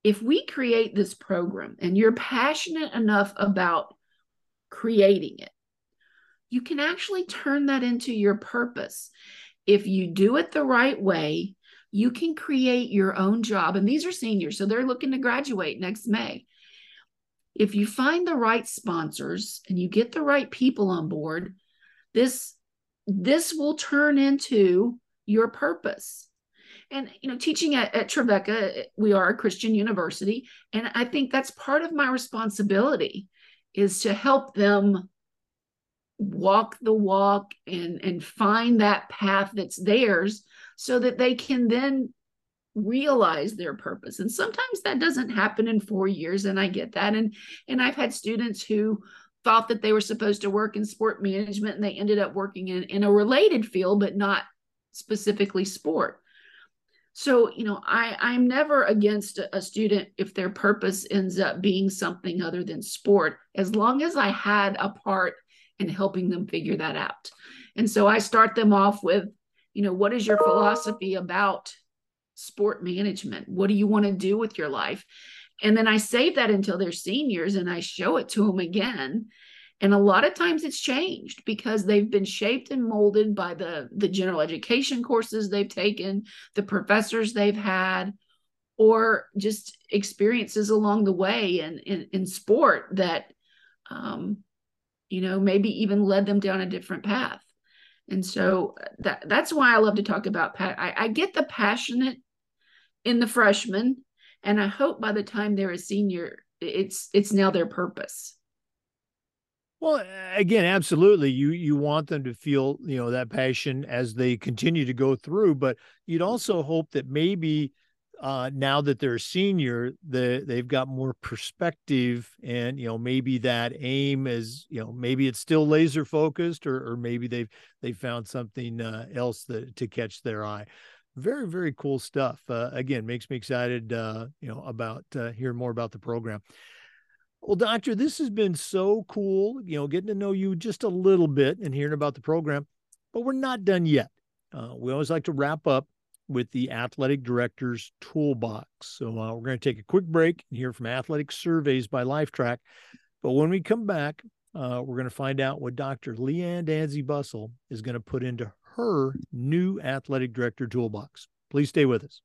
if we create this program and you're passionate enough about creating it you can actually turn that into your purpose. If you do it the right way you can create your own job. And these are seniors so they're looking to graduate next may. If you find the right sponsors and you get the right people on board, this this will turn into your purpose. And you know, teaching at, at Trevecca, we are a Christian university, and I think that's part of my responsibility is to help them walk the walk and and find that path that's theirs so that they can then realize their purpose. And sometimes that doesn't happen in 4 years and I get that. And and I've had students who thought that they were supposed to work in sport management and they ended up working in in a related field but not specifically sport so you know i i'm never against a student if their purpose ends up being something other than sport as long as i had a part in helping them figure that out and so i start them off with you know what is your philosophy about sport management. What do you want to do with your life? And then I save that until they're seniors and I show it to them again. And a lot of times it's changed because they've been shaped and molded by the, the general education courses they've taken, the professors they've had, or just experiences along the way in, in, in sport that, um, you know, maybe even led them down a different path. And so that that's why I love to talk about Pat. I, I get the passionate in the freshman and i hope by the time they're a senior it's it's now their purpose well again absolutely you you want them to feel you know that passion as they continue to go through but you'd also hope that maybe uh, now that they're a senior, the, they've got more perspective, and you know maybe that aim is you know maybe it's still laser focused, or or maybe they've they found something uh, else that to catch their eye. Very very cool stuff uh, again makes me excited uh, you know about uh, hearing more about the program well doctor this has been so cool you know getting to know you just a little bit and hearing about the program but we're not done yet uh, we always like to wrap up with the athletic director's toolbox so uh, we're going to take a quick break and hear from athletic surveys by lifetrack but when we come back uh, we're going to find out what dr leanne danzy bussell is going to put into her new athletic director toolbox. Please stay with us.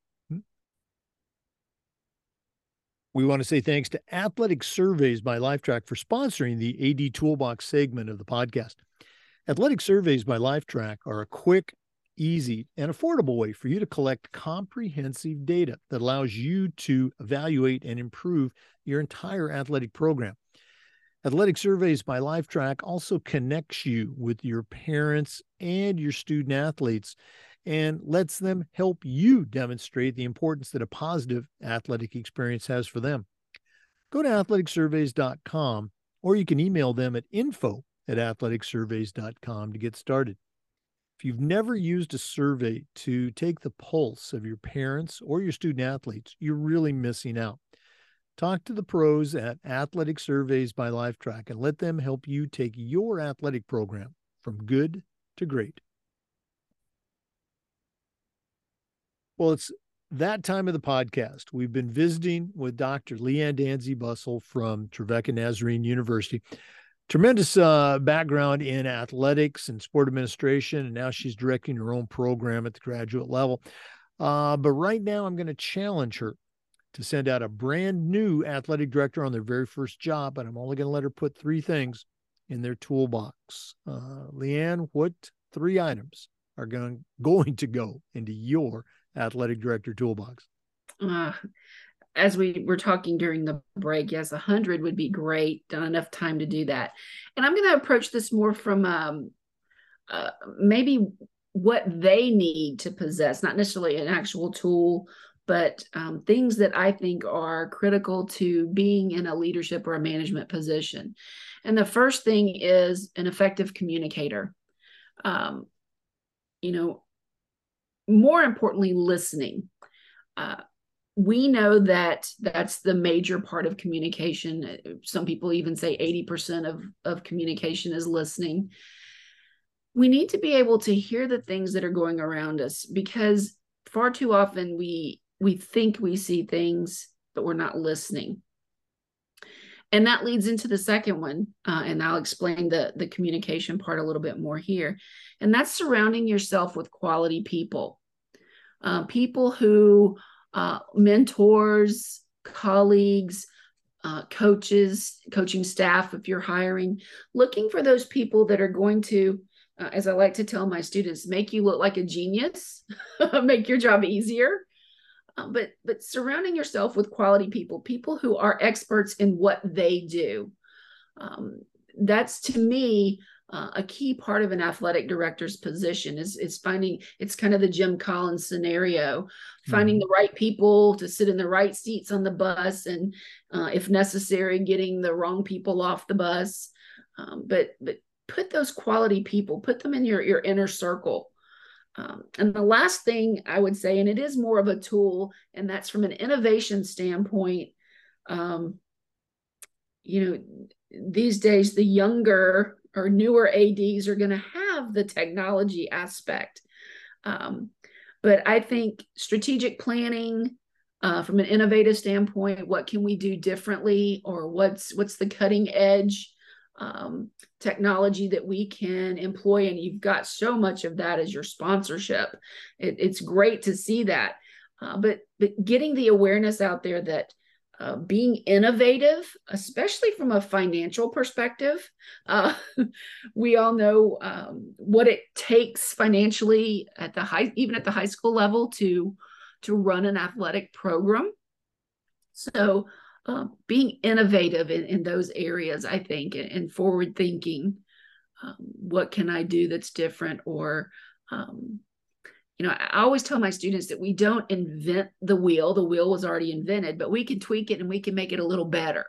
We want to say thanks to Athletic Surveys by Lifetrack for sponsoring the AD Toolbox segment of the podcast. Athletic Surveys by Lifetrack are a quick, easy, and affordable way for you to collect comprehensive data that allows you to evaluate and improve your entire athletic program. Athletic Surveys by Lifetrack also connects you with your parents and your student athletes and lets them help you demonstrate the importance that a positive athletic experience has for them. Go to athleticsurveys.com or you can email them at info at athleticsurveys.com to get started. If you've never used a survey to take the pulse of your parents or your student athletes, you're really missing out. Talk to the pros at Athletic Surveys by Lifetrack and let them help you take your athletic program from good to great. Well, it's that time of the podcast. We've been visiting with Dr. Leanne Danzy Bussell from Trevecca Nazarene University. Tremendous uh, background in athletics and sport administration, and now she's directing her own program at the graduate level. Uh, but right now, I'm going to challenge her to send out a brand new athletic director on their very first job, but I'm only going to let her put three things in their toolbox. Uh, Leanne, what three items are going, going to go into your athletic director toolbox? Uh, as we were talking during the break, yes, 100 would be great. Done enough time to do that. And I'm going to approach this more from um, uh, maybe what they need to possess, not necessarily an actual tool but um, things that I think are critical to being in a leadership or a management position. And the first thing is an effective communicator. Um, you know, more importantly, listening. Uh, we know that that's the major part of communication. Some people even say 80% of, of communication is listening. We need to be able to hear the things that are going around us because far too often we we think we see things, but we're not listening. And that leads into the second one, uh, and I'll explain the the communication part a little bit more here. And that's surrounding yourself with quality people, uh, people who uh, mentors, colleagues, uh, coaches, coaching staff, if you're hiring, looking for those people that are going to, uh, as I like to tell my students, make you look like a genius, make your job easier, um, but but surrounding yourself with quality people people who are experts in what they do. Um, that's to me uh, a key part of an athletic director's position is is finding it's kind of the Jim Collins scenario, finding mm-hmm. the right people to sit in the right seats on the bus, and uh, if necessary, getting the wrong people off the bus. Um, but but put those quality people, put them in your your inner circle. Um, and the last thing I would say, and it is more of a tool, and that's from an innovation standpoint. Um, you know, these days, the younger or newer ADs are going to have the technology aspect. Um, but I think strategic planning, uh, from an innovative standpoint, what can we do differently, or what's what's the cutting edge um, technology that we can employ? And you've got so much of that as your sponsorship. It, it's great to see that. Uh, but but getting the awareness out there that uh, being innovative, especially from a financial perspective. Uh, we all know um, what it takes financially at the high, even at the high school level, to to run an athletic program. So uh, being innovative in, in those areas, I think, and, and forward thinking. Um, what can I do that's different? Or, um, you know, I always tell my students that we don't invent the wheel. The wheel was already invented, but we can tweak it and we can make it a little better.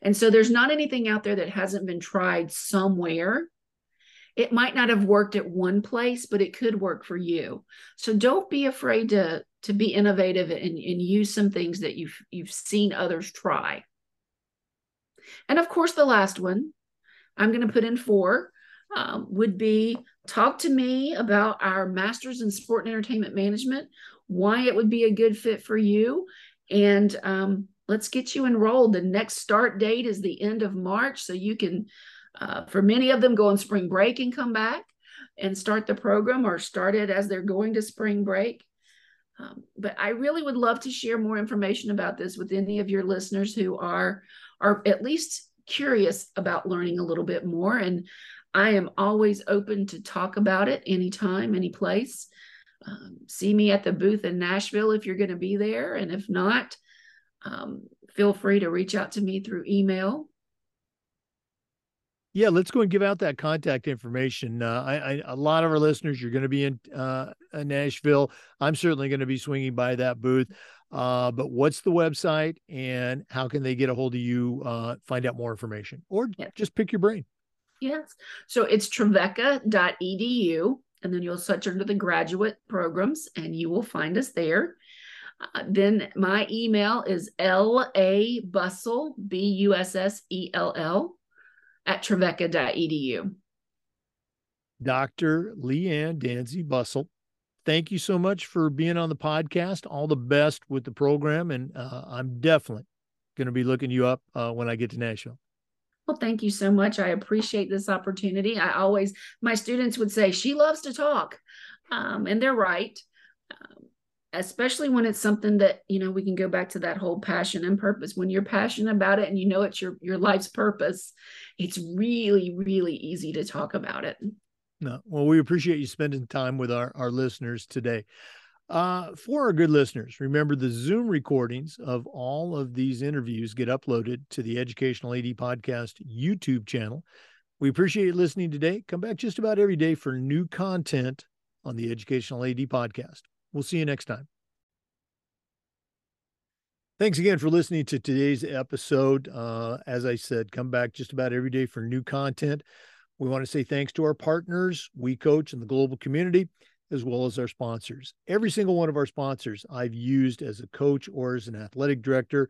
And so there's not anything out there that hasn't been tried somewhere. It might not have worked at one place, but it could work for you. So don't be afraid to to be innovative and, and use some things that you've you've seen others try. And of course, the last one I'm going to put in four um, would be talk to me about our master's in sport and entertainment management, why it would be a good fit for you, and um, let's get you enrolled. The next start date is the end of March, so you can, uh, for many of them, go on spring break and come back and start the program or start it as they're going to spring break. Um, but I really would love to share more information about this with any of your listeners who are are at least curious about learning a little bit more. And I am always open to talk about it anytime, any place. Um, see me at the booth in Nashville if you're going to be there, and if not, um, feel free to reach out to me through email yeah, let's go and give out that contact information. Uh, I, I, a lot of our listeners, you're going to be in uh, Nashville. I'm certainly going to be swinging by that booth. Uh, but what's the website and how can they get a hold of you, uh, find out more information, or just pick your brain? Yes. So it's trevecca.edu, and then you'll search under the graduate programs and you will find us there. Uh, then my email is la bussell b u s s e l l at trevecca.edu. Dr. Leanne Danzy Bussell, thank you so much for being on the podcast. All the best with the program, and uh, I'm definitely going to be looking you up uh, when I get to Nashville. Well, thank you so much. I appreciate this opportunity. I always, my students would say, she loves to talk. Um, and they're right. Um, especially when it's something that, you know, we can go back to that whole passion and purpose. When you're passionate about it and you know it's your, your life's purpose, it's really, really easy to talk about it. No, well, we appreciate you spending time with our, our listeners today. Uh, for our good listeners, remember the Zoom recordings of all of these interviews get uploaded to the Educational AD Podcast YouTube channel. We appreciate you listening today. Come back just about every day for new content on the Educational AD Podcast. We'll see you next time. Thanks again for listening to today's episode. Uh, as I said, come back just about every day for new content. We want to say thanks to our partners, We Coach, and the global community as well as our sponsors. Every single one of our sponsors I've used as a coach or as an athletic director.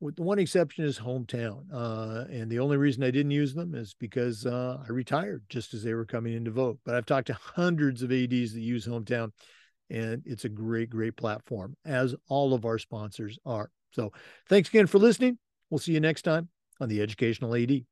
With the one exception is hometown. Uh, and the only reason I didn't use them is because uh, I retired just as they were coming into vote. But I've talked to hundreds of ADs that use hometown, and it's a great, great platform, as all of our sponsors are. So thanks again for listening. We'll see you next time on the Educational AD.